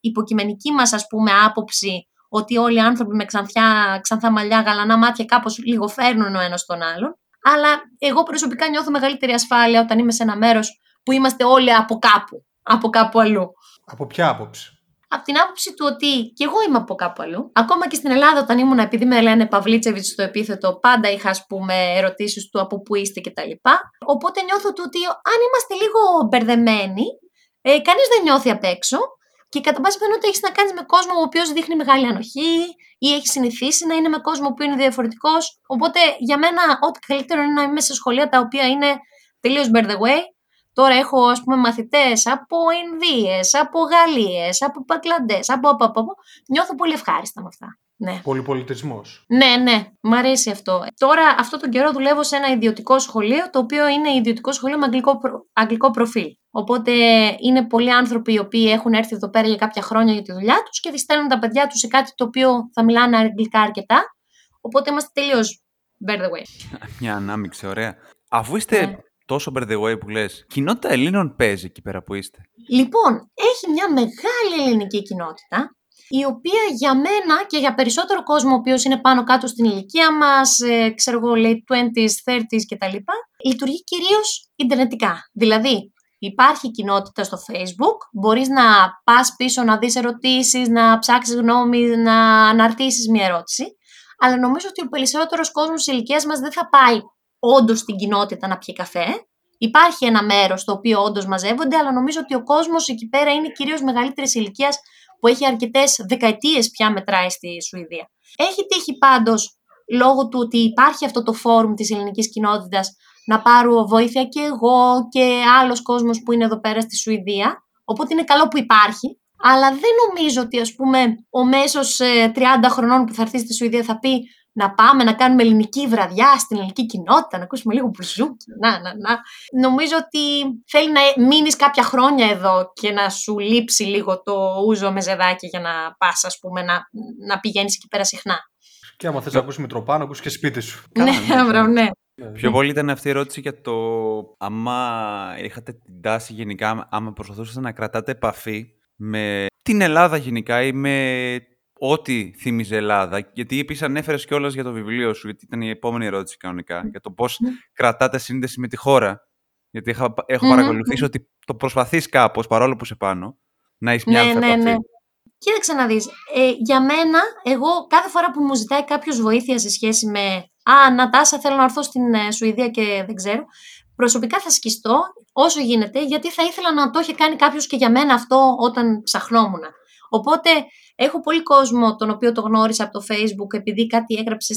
υποκειμενική μας ας πούμε άποψη ότι όλοι οι άνθρωποι με ξανθιά, ξανθά μαλλιά, γαλανά μάτια κάπως λίγο φέρνουν ο ένας τον άλλον. Αλλά εγώ προσωπικά νιώθω μεγαλύτερη ασφάλεια όταν είμαι σε ένα μέρος που είμαστε όλοι από κάπου, από κάπου αλλού. Από ποια άποψη; από την άποψη του ότι και εγώ είμαι από κάπου αλλού. Ακόμα και στην Ελλάδα, όταν ήμουν, επειδή με λένε Παυλίτσεβιτς στο επίθετο, πάντα είχα ας πούμε ερωτήσεις του από πού είστε κτλ. Οπότε νιώθω ότι αν είμαστε λίγο μπερδεμένοι, ε, κανείς δεν νιώθει απ' έξω. Και κατά πάση πιθανότητα έχεις να κάνεις με κόσμο ο οποίος δείχνει μεγάλη ανοχή ή έχει συνηθίσει να είναι με κόσμο που είναι διαφορετικός. Οπότε για μένα, ό,τι καλύτερο είναι να είμαι σε σχολεία τα οποία είναι τελείως by the way Τώρα έχω ας πούμε μαθητές από Ινδίες, από Γαλλίες, από Παγκλαντές, από, από, από, Νιώθω πολύ ευχάριστα με αυτά. Ναι. Πολυπολιτισμός. Ναι, ναι, μ' αρέσει αυτό. Τώρα αυτό τον καιρό δουλεύω σε ένα ιδιωτικό σχολείο, το οποίο είναι ιδιωτικό σχολείο με αγγλικό, αγγλικό προφίλ. Οπότε είναι πολλοί άνθρωποι οι οποίοι έχουν έρθει εδώ πέρα για κάποια χρόνια για τη δουλειά τους και διστέλνουν τα παιδιά τους σε κάτι το οποίο θα μιλάνε αγγλικά αρκετά. Οπότε είμαστε τελείως bear the way. *laughs* Μια ανάμειξη, ωραία. Αφού είστε ναι τόσο by the way που λες, κοινότητα Ελλήνων παίζει εκεί πέρα που είστε; Λοιπόν, έχει μια μεγάλη ελληνική κοινότητα, η οποία για μένα και για περισσότερο κόσμο ο οποίος είναι πάνω κάτω στην ηλικία μας, ε, ξέρω εγώ, late 20s, 30s κτλ, λειτουργεί κυρίως ιντερνετικά. Δηλαδή, υπάρχει κοινότητα στο facebook, μπορείς να πας πίσω να δεις ερωτήσεις, να ψάξεις γνώμη, να αναρτήσεις μια ερώτηση, αλλά νομίζω ότι ο περισσότερος κόσμος της ηλικίας μας δεν θα πάει όντως στην κοινότητα να πιει καφέ. Υπάρχει ένα μέρος στο οποίο όντως μαζεύονται, αλλά νομίζω ότι ο κόσμος εκεί πέρα είναι κυρίως μεγαλύτερης ηλικίας που έχει αρκετές δεκαετίες πια μετράει στη Σουηδία. Έχει τύχει πάντως λόγω του ότι υπάρχει αυτό το φόρουμ της ελληνικής κοινότητας να πάρω βοήθεια και εγώ και άλλος κόσμος που είναι εδώ πέρα στη Σουηδία. Οπότε είναι καλό που υπάρχει. Αλλά δεν νομίζω ότι ας πούμε ο μέσος 30 ε, χρονών που θα έρθει στη Σουηδία θα πει να πάμε να κάνουμε ελληνική βραδιά στην ελληνική κοινότητα, να ακούσουμε λίγο μπουζούκι, να, να, να. Νομίζω ότι θέλει να μείνεις κάποια χρόνια εδώ και να σου λείψει λίγο το ούζο με ζεδάκι για να πας, ας πούμε, να, να πηγαίνεις εκεί πέρα συχνά. Και άμα θες να ακούσει Μητροπάνο, ακούσεις και σπίτι σου. Ναι, μπράβο, ναι. Πιο πολύ ήταν αυτή η ερώτηση για το άμα είχατε την τάση γενικά, άμα προσπαθούσατε να κρατάτε επαφή με την Ελλάδα γενικά ή με ό,τι θύμιζε Ελλάδα. Γιατί επίσης ανέφερες κιόλας για το βιβλίο σου, γιατί ήταν η επόμενη ερώτηση κανονικά, για το πώς ναι. κρατάτε σύνδεση με τη χώρα. Γιατί έχω, έχω παρακολουθήσει ότι το προσπαθείς κάπως, παρόλο που είσαι πάνω, να έχεις μια ναι, ναι, ναι. Κοίταξε να δεις, ε, για μένα, εγώ κάθε φορά που μου ζητάει κάποιος βοήθεια σε σχέση με «Α, Νατάσα, θέλω να έρθω στην ε, Σουηδία και δεν ξέρω», προσωπικά θα σκιστώ όσο γίνεται, γιατί θα ήθελα να το έχει κάνει κάποιος και για μένα αυτό όταν ψαχνόμουν. Οπότε έχω πολύ κόσμο τον οποίο το γνώρισα από το facebook επειδή κάτι έγραψε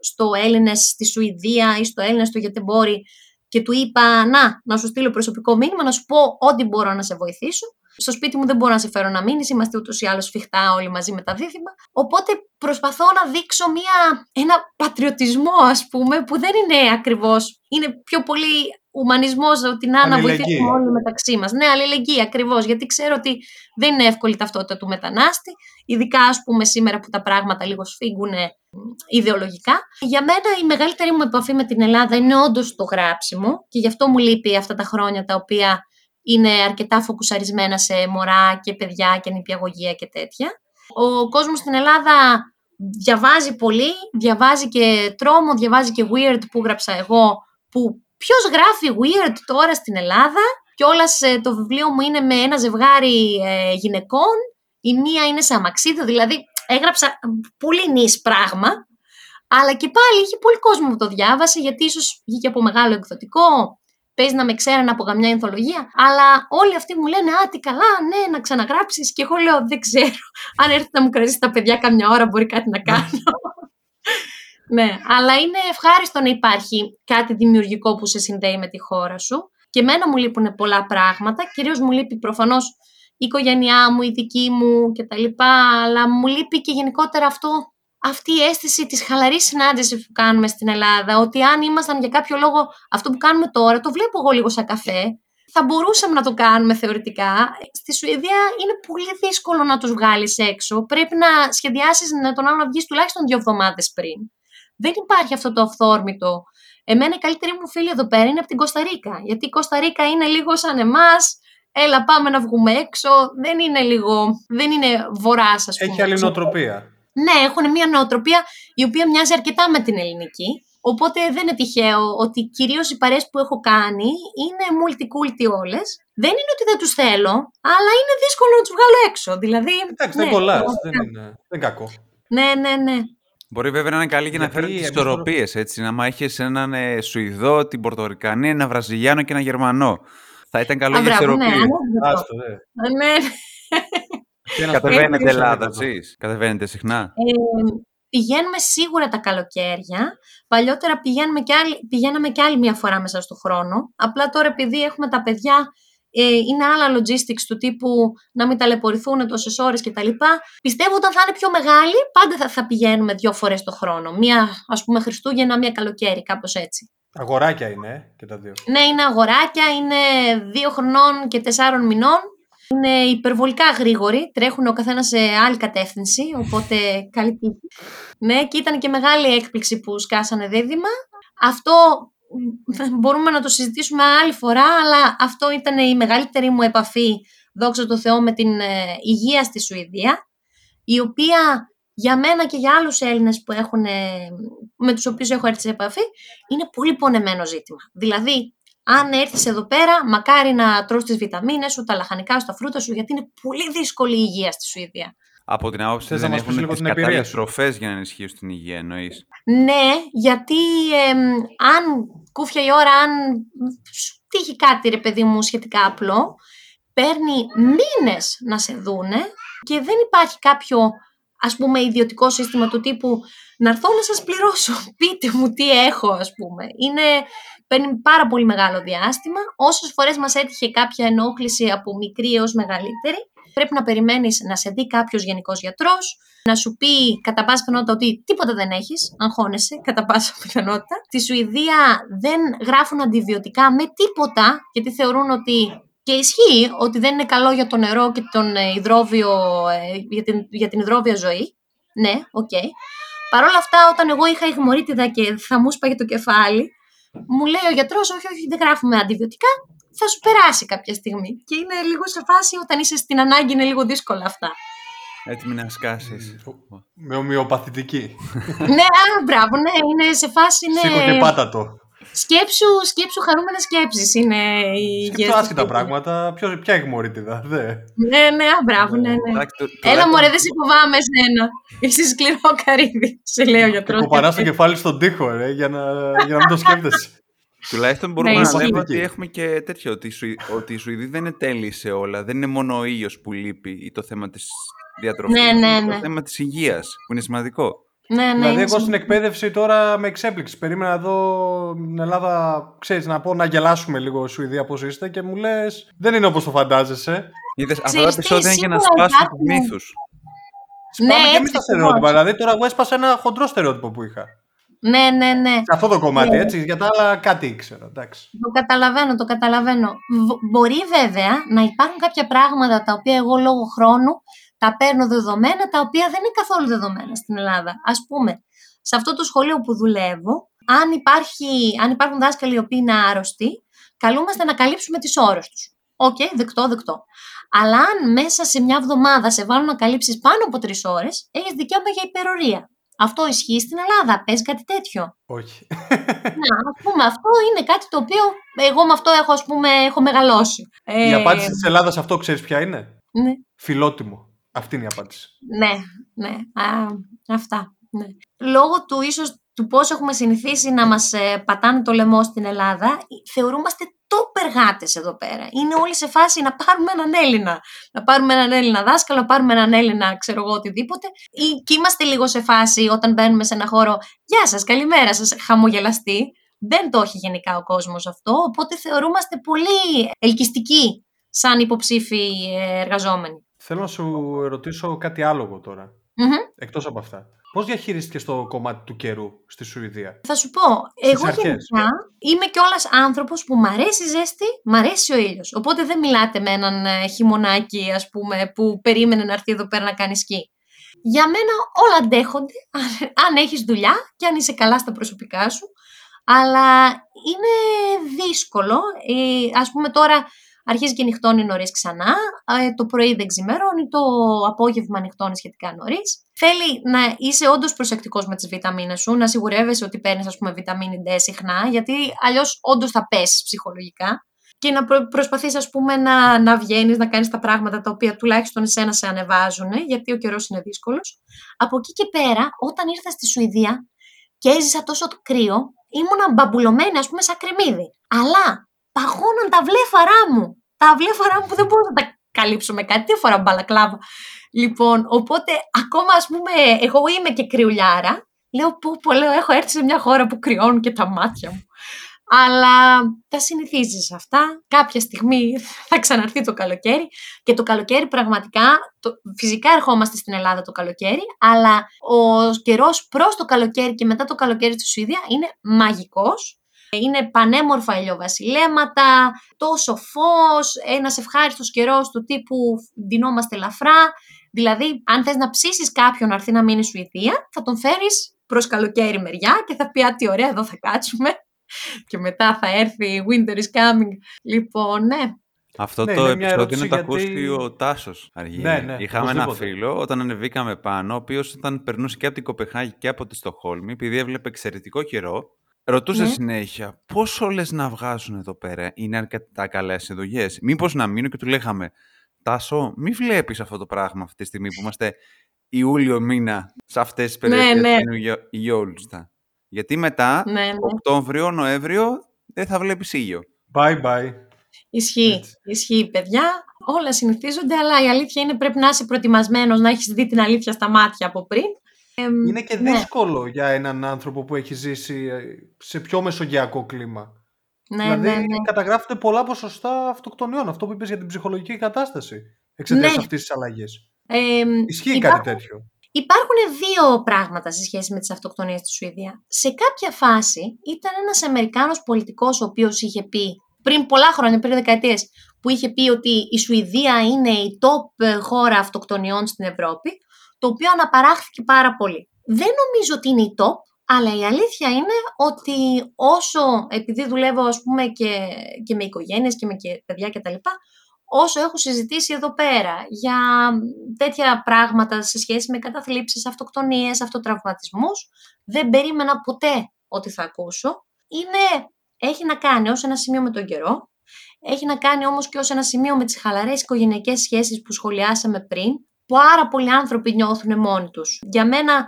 στο Έλληνες στη Σουηδία ή στο Έλληνες στο Γετεμπόρι και του είπα να, να σου στείλω προσωπικό μήνυμα, να σου πω ό,τι μπορώ να σε βοηθήσω. Στο σπίτι μου δεν μπορώ να σε φέρω να μείνεις, είμαστε ούτως ή άλλως σφιχτά όλοι μαζί με τα δίδυμα. Οπότε προσπαθώ να δείξω μια, ένα πατριωτισμό, ας πούμε, που δεν είναι ακριβώς. Είναι πιο πολύ ουμανισμός, ότι να, να βοηθήσουμε όλοι μεταξύ μας. Ναι, αλληλεγγύη ακριβώς. Γιατί ξέρω ότι δεν είναι εύκολη η ταυτότητα του μετανάστη, ειδικά ας πούμε σήμερα που τα πράγματα λίγο σφίγγουν ιδεολογικά. Για μένα η μεγαλύτερη μου επαφή με την Ελλάδα είναι όντως το γράψιμο και γι' αυτό μου λείπει αυτά τα χρόνια τα οποία είναι αρκετά φοκουσαρισμένα σε μωρά και παιδιά και νηπιαγωγία και τέτοια. Ο κόσμος στην Ελλάδα διαβάζει πολύ, διαβάζει και τρόμο, διαβάζει και weird που γράψα εγώ, που ποιος γράφει weird τώρα στην Ελλάδα και όλα το βιβλίο μου είναι με ένα ζευγάρι ε, γυναικών, η μία είναι σε αμαξίδα, δηλαδή έγραψα πολύ νης πράγμα, αλλά και πάλι είχε πολύ κόσμο που το διάβασε, γιατί ίσως βγήκε από μεγάλο εκδοτικό, παίζει να με ξέρουν από καμιά ενθολογία, αλλά όλοι αυτοί μου λένε Α, τι καλά, ναι, να ξαναγράψεις. Και εγώ λέω: Δεν ξέρω. Αν έρθει να μου κρατήσει τα παιδιά καμιά ώρα, μπορεί κάτι να κάνω. *laughs* ναι, αλλά είναι ευχάριστο να υπάρχει κάτι δημιουργικό που σε συνδέει με τη χώρα σου. Και εμένα μου λείπουν πολλά πράγματα. Κυρίως μου λείπει προφανώς η οικογένειά μου, η δική μου κτλ. Αλλά μου λείπει και γενικότερα αυτό, αυτή η αίσθηση της χαλαρής συνάντησης που κάνουμε στην Ελλάδα, ότι αν ήμασταν για κάποιο λόγο αυτό που κάνουμε τώρα, το βλέπω εγώ λίγο σαν καφέ, θα μπορούσαμε να το κάνουμε θεωρητικά. Στη Σουηδία είναι πολύ δύσκολο να τους βγάλεις έξω. Πρέπει να σχεδιάσεις να τον άλλο να βγεις τουλάχιστον δύο εβδομάδες πριν. Δεν υπάρχει αυτό το αυθόρμητο. Εμένα η καλύτερη μου φίλη εδώ πέρα είναι από την Κωνσταντίνα. Γιατί η Κωνσταντίνα είναι λίγο σαν εμάς, έλα πάμε να βγούμε έξω, δεν είναι λίγο, δεν είναι βορράς ας πούμε. Έχει άλλη νοοτροπία. Ναι, έχουν μια νοοτροπία η οποία μοιάζει αρκετά με την ελληνική. Οπότε δεν είναι τυχαίο ότι κυρίως οι παρέ που έχω κάνει είναι multiculti όλες. Δεν είναι ότι δεν τους θέλω, αλλά είναι δύσκολο να τους βγάλω έξω. Δηλαδή. Εντάξει, δεν ναι, κολλάς. Δεν είναι, δεν κακό. Ναι, ναι, ναι. Μπορεί βέβαια να είναι καλή για να φέρει τις ισορροπίες. Έτσι, να έχει έναν ε, Σουηδό, την Πορτορικανή, ένα Βραζιλιάνο και ένα Γερμανό. Θα ήταν καλό για ισορροπίες. Ναι, Άστο, ναι. Ναι. Κατεβαίνετε Ελλάδα, εσείς. Κατεβαίνετε συχνά. Ε, πηγαίνουμε σίγουρα τα καλοκαίρια. Παλιότερα πηγαίνουμε και άλλη, πηγαίναμε και άλλη μία φορά μέσα στο χρόνο. Απλά τώρα επειδή έχουμε τα παιδιά ε, είναι άλλα logistics του τύπου να μην ταλαιπωρηθούν τόσες ώρες κτλ. Πιστεύω όταν θα είναι πιο μεγάλοι, πάντα θα, θα πηγαίνουμε δύο φορές το χρόνο. Μία, ας πούμε, Χριστούγεννα, μία καλοκαίρι, κάπως έτσι. Αγοράκια είναι ε, και τα δύο. Ναι, είναι αγοράκια, είναι δύο χρονών και τεσσάρων μηνών. Είναι υπερβολικά γρήγοροι, τρέχουν ο καθένας σε άλλη κατεύθυνση, οπότε καλή τύχη. Ναι, και ήταν και μεγάλη έκπληξη που σκάσανε δίδυμα. Αυτό μπορούμε να το συζητήσουμε άλλη φορά, αλλά αυτό ήταν η μεγαλύτερη μου επαφή, δόξα τω Θεώ, με την ε, υγεία στη Σουηδία, η οποία για μένα και για άλλους Έλληνες που έχουν, με τους οποίους έχω έρθει σε επαφή, είναι πολύ πονεμένο ζήτημα. Δηλαδή, αν έρθεις εδώ πέρα, μακάρι να τρως τις βιταμίνες σου, τα λαχανικά σου, τα φρούτα σου, γιατί είναι πολύ δύσκολη η υγεία στη Σουηδία. Από την άποψη ότι δεν έχουν τις κατάλληλες τροφές για να ενισχύσουν την υγεία, εννοείς; Ναι, γιατί αν κούφια η ώρα, αν σου τύχει κάτι ρε παιδί μου σχετικά απλό, παίρνει μήνες να σε δούνε και δεν υπάρχει κάποιο ας πούμε ιδιωτικό σύστημα του τύπου να έρθω να σας πληρώσω, πείτε μου τι έχω ας πούμε. Είναι, παίρνει πάρα πολύ μεγάλο διάστημα. Όσες φορές μας έτυχε κάποια ενόχληση από μικρή έως μεγαλύτερη, πρέπει να περιμένεις να σε δει κάποιος γενικός γιατρός, να σου πει κατά πάσα πιθανότητα ότι τίποτα δεν έχεις, αγχώνεσαι κατά πάσα πιθανότητα. Στη Σουηδία δεν γράφουν αντιβιωτικά με τίποτα, γιατί θεωρούν ότι και ισχύει ότι δεν είναι καλό για το νερό και τον ε, υδρόβιο, ε, για, την, για την υδρόβια ζωή. Ναι, OK. Okay. Παρ' όλα αυτά, όταν εγώ είχα ιγμορίτιδα και θα μου σπάγε το κεφάλι, μου λέει ο γιατρός: Όχι, όχι, δεν γράφουμε αντιβιωτικά. Θα σου περάσει κάποια στιγμή. Και είναι λίγο σε φάση όταν είσαι στην ανάγκη, είναι λίγο δύσκολα αυτά. Έτοιμη να σκάσεις. Με ομοιοπαθητική. ναι, α, μπράβο, ναι, είναι σε φάση. Ναι... Σήκω και πάτα το. Σκέψου, σκέψου χαρούμενες σκέψεις είναι η Σκέψου άσχετα πράγματα. Ποιος, ποια εκμορίτιδα, δε. Ναι, ναι, μπράβο, ναι, ναι. Έλα μωρέ, δεν σε φοβάμαι εσένα. Είσαι σκληρό καρύδι, σε λέω για τρόπο. Κοπανά το κεφάλι στον τοίχο, ρε, για να, για να μην το σκέφτεσαι. Τουλάχιστον μπορούμε ναι, να λέμε ότι έχουμε και τέτοιο, ότι, ότι η Σουηδοί δεν είναι τέλειοι σε όλα. Δεν είναι μόνο ο ήλιος που λείπει ή το θέμα της διατροφής. Ναι, ναι, ναι. Το θέμα της υγείας, που είναι σημαντικό. Ναι, ναι, δηλαδή, εγώ στην εκπαίδευση τώρα με εξέπληξη. Περίμενα εδώ στην Ελλάδα, ξέρεις, να πω να γελάσουμε λίγο Σουηδία πώς είστε και μου λες, δεν είναι όπως το φαντάζεσαι. Είδες, αυτά τα επεισόδια είναι για να σπάσουν του μύθους. Ναι, Σπάμε και εμείς τα στερεότυπα. Δηλαδή, τώρα εγώ έσπασα ένα χοντρό στερεότυπο που είχα. Ναι, ναι, ναι. Σε αυτό το κομμάτι, ναι. έτσι. Για τα άλλα κάτι ήξερα. Εντάξει. Το καταλαβαίνω, το καταλαβαίνω. Μπορεί βέβαια να υπάρχουν κάποια πράγματα τα οποία εγώ λόγω χρόνου τα παίρνω δεδομένα τα οποία δεν είναι καθόλου δεδομένα στην Ελλάδα. Ας πούμε, σε αυτό το σχολείο που δουλεύω, αν, υπάρχει, αν υπάρχουν δάσκαλοι οι οποίοι είναι άρρωστοι, καλούμαστε να καλύψουμε τις ώρες τους. OK, okay, δεκτό, δεκτό. Αλλά αν μέσα σε μια εβδομάδα σε βάλουν να καλύψεις πάνω από τρεις ώρες, έχεις δικαίωμα για υπερωρία. Αυτό ισχύει στην Ελλάδα. Παίζει κάτι τέτοιο. Όχι. *laughs* Να, ας πούμε, αυτό είναι κάτι το οποίο εγώ με αυτό έχω, ας πούμε, έχω μεγαλώσει. Η απάντηση της Ελλάδας σε αυτό ξέρεις ποια είναι; Ναι. Φιλότιμο. Αυτή είναι η απάντηση. Ναι, ναι. Α, αυτά. Ναι. Λόγω του ίσως του πώς έχουμε συνηθίσει να μας ε, πατάνε το λαιμό στην Ελλάδα, θεωρούμαστε τόπερ γάτες εδώ πέρα. Είναι όλοι σε φάση να πάρουμε έναν Έλληνα. Να πάρουμε έναν Έλληνα δάσκαλο, να πάρουμε έναν Έλληνα ξέρω εγώ οτιδήποτε. Ή, και είμαστε λίγο σε φάση όταν μπαίνουμε σε ένα χώρο «Γεια σας, καλημέρα σας, χαμογελαστή». δεν το έχει γενικά ο κόσμος αυτό, οπότε θεωρούμαστε πολύ ελκυστικοί σαν υποψήφοι ε, εργαζόμενοι. Θέλω να σου ρωτήσω κάτι άλλο τώρα, mm-hmm. εκτός από αυτά. Πώς διαχειρίστηκες το κομμάτι του καιρού στη Σουηδία, Θα σου πω, εγώ γενικά είμαι κιόλας άνθρωπος που μ' αρέσει η ζέστη, μ' αρέσει ο ήλιος. Οπότε δεν μιλάτε με έναν ε, χειμωνάκι, ας πούμε, που περίμενε να έρθει εδώ πέρα να κάνει σκι. Για μένα όλα αντέχονται, *laughs* αν έχεις δουλειά και αν είσαι καλά στα προσωπικά σου. Αλλά είναι δύσκολο. Ε, ας πούμε τώρα αρχίζει και νυχτώνει νωρίς ξανά, ε, το πρωί δεν ξημερώνει, το απόγευμα νυχτώνει σχετικά νωρίς. Θέλει να είσαι όντως προσεκτικός με τις βιταμίνες σου, να σιγουρεύεσαι ότι παίρνεις, ας πούμε, βιταμίνη D συχνά, γιατί αλλιώς όντως θα πέσεις ψυχολογικά. Και να προ, προσπαθείς ας πούμε να, να βγαίνεις, να κάνεις τα πράγματα τα οποία τουλάχιστον εσένα σε ανεβάζουν, γιατί ο καιρός είναι δύσκολος. Από εκεί και πέρα, όταν ήρθα στη Σουηδία και έζησα τόσο το κρύο, ήμουνα μπαμπουλωμένη ας πούμε σαν κρεμμύδι. Αλλά παγώναν τα βλέφαρά μου. Τα βλέφαρά μου που δεν μπορώ να τα καλύψω με κάτι, τι φορά μπαλακλάβα. Λοιπόν, οπότε ακόμα ας πούμε, εγώ είμαι και κρυουλιάρα, λέω πω πω λέω έχω έρθει σε μια χώρα που κρυώνουν και τα μάτια μου. Αλλά τα συνηθίζεις αυτά. Κάποια στιγμή *laughs* θα ξαναρθεί το καλοκαίρι και το καλοκαίρι πραγματικά, το, φυσικά ερχόμαστε στην Ελλάδα το καλοκαίρι, αλλά ο καιρός προς το καλοκαίρι και μετά το καλοκαίρι στη Σουηδία είναι μαγικός. Είναι πανέμορφα ηλιοβασιλέματα, τόσο φως, ένας ευχάριστος καιρός του τύπου ντυνόμαστε ελαφρά. Δηλαδή, αν θες να ψήσεις κάποιον να έρθει να μείνει Σουηδία, θα τον φέρεις προς καλοκαίρι μεριά και θα πει «Α, τι ωραία, εδώ θα κάτσουμε» *laughs* και μετά θα έρθει Winter is coming. Λοιπόν, ναι. Αυτό ναι, το επεισόδιο είναι το γιατί... ο Τάσος αργή. Ναι, ναι, Είχαμε ένα φίλο όταν ανεβήκαμε πάνω, ο οποίος όταν περνούσε και από την Κοπεχάγη και από τη Στοχόλμη, επειδή έβλεπε εξαιρετικό καιρό, ρωτούσε ναι. συνέχεια πόσο λε να βγάζουν εδώ πέρα, Είναι αρκετά καλές εδωγέ. Μήπως να μείνω και του λέγαμε, Τάσο, μη βλέπεις αυτό το πράγμα αυτή τη στιγμή που είμαστε Ιούλιο μήνα σε αυτές τις περιοχέ ναι, ναι. είναι γιατί μετά, ναι, ναι. Οκτώβριο, Νοέμβριο, δεν θα βλέπεις ήλιο. Bye bye. Ισχύει, ισχύει παιδιά. Όλα συνηθίζονται, αλλά η αλήθεια είναι πρέπει να είσαι προετοιμασμένος, να έχεις δει την αλήθεια στα μάτια από πριν. Είναι και ναι. δύσκολο για έναν άνθρωπο που έχει ζήσει ε, σε πιο μεσογειακό κλίμα. Ναι, δηλαδή, ναι, ναι. καταγράφεται πολλά ποσοστά αυτοκτονιών. Αυτό που είπες για την ψυχολογική κατάσταση εξαιτίας ναι. αυτής της αλλαγής. Ε, Ισχύει κάτι τέτοιο; Υπάρχουν δύο πράγματα σε σχέση με τις αυτοκτονίες στη Σουηδία. Σε κάποια φάση ήταν ένας Αμερικάνος πολιτικός ο οποίος είχε πει πριν πολλά χρόνια, πριν δεκαετίες, που είχε πει ότι η Σουηδία είναι η top χώρα αυτοκτονιών στην Ευρώπη, το οποίο αναπαράχθηκε πάρα πολύ. Δεν νομίζω ότι είναι η top, αλλά η αλήθεια είναι ότι όσο, επειδή δουλεύω ας πούμε και, και με οικογένειες και με και παιδιά κτλ, όσο έχω συζητήσει εδώ πέρα για τέτοια πράγματα σε σχέση με καταθλίψεις, αυτοκτονίες, αυτοτραυματισμούς, δεν περίμενα ποτέ ότι θα ακούσω. Είναι, έχει να κάνει ως ένα σημείο με τον καιρό, έχει να κάνει όμως και ως ένα σημείο με τις χαλαρές οικογενειακές σχέσεις που σχολιάσαμε πριν, που άρα πολλοί άνθρωποι νιώθουν μόνοι τους. Για μένα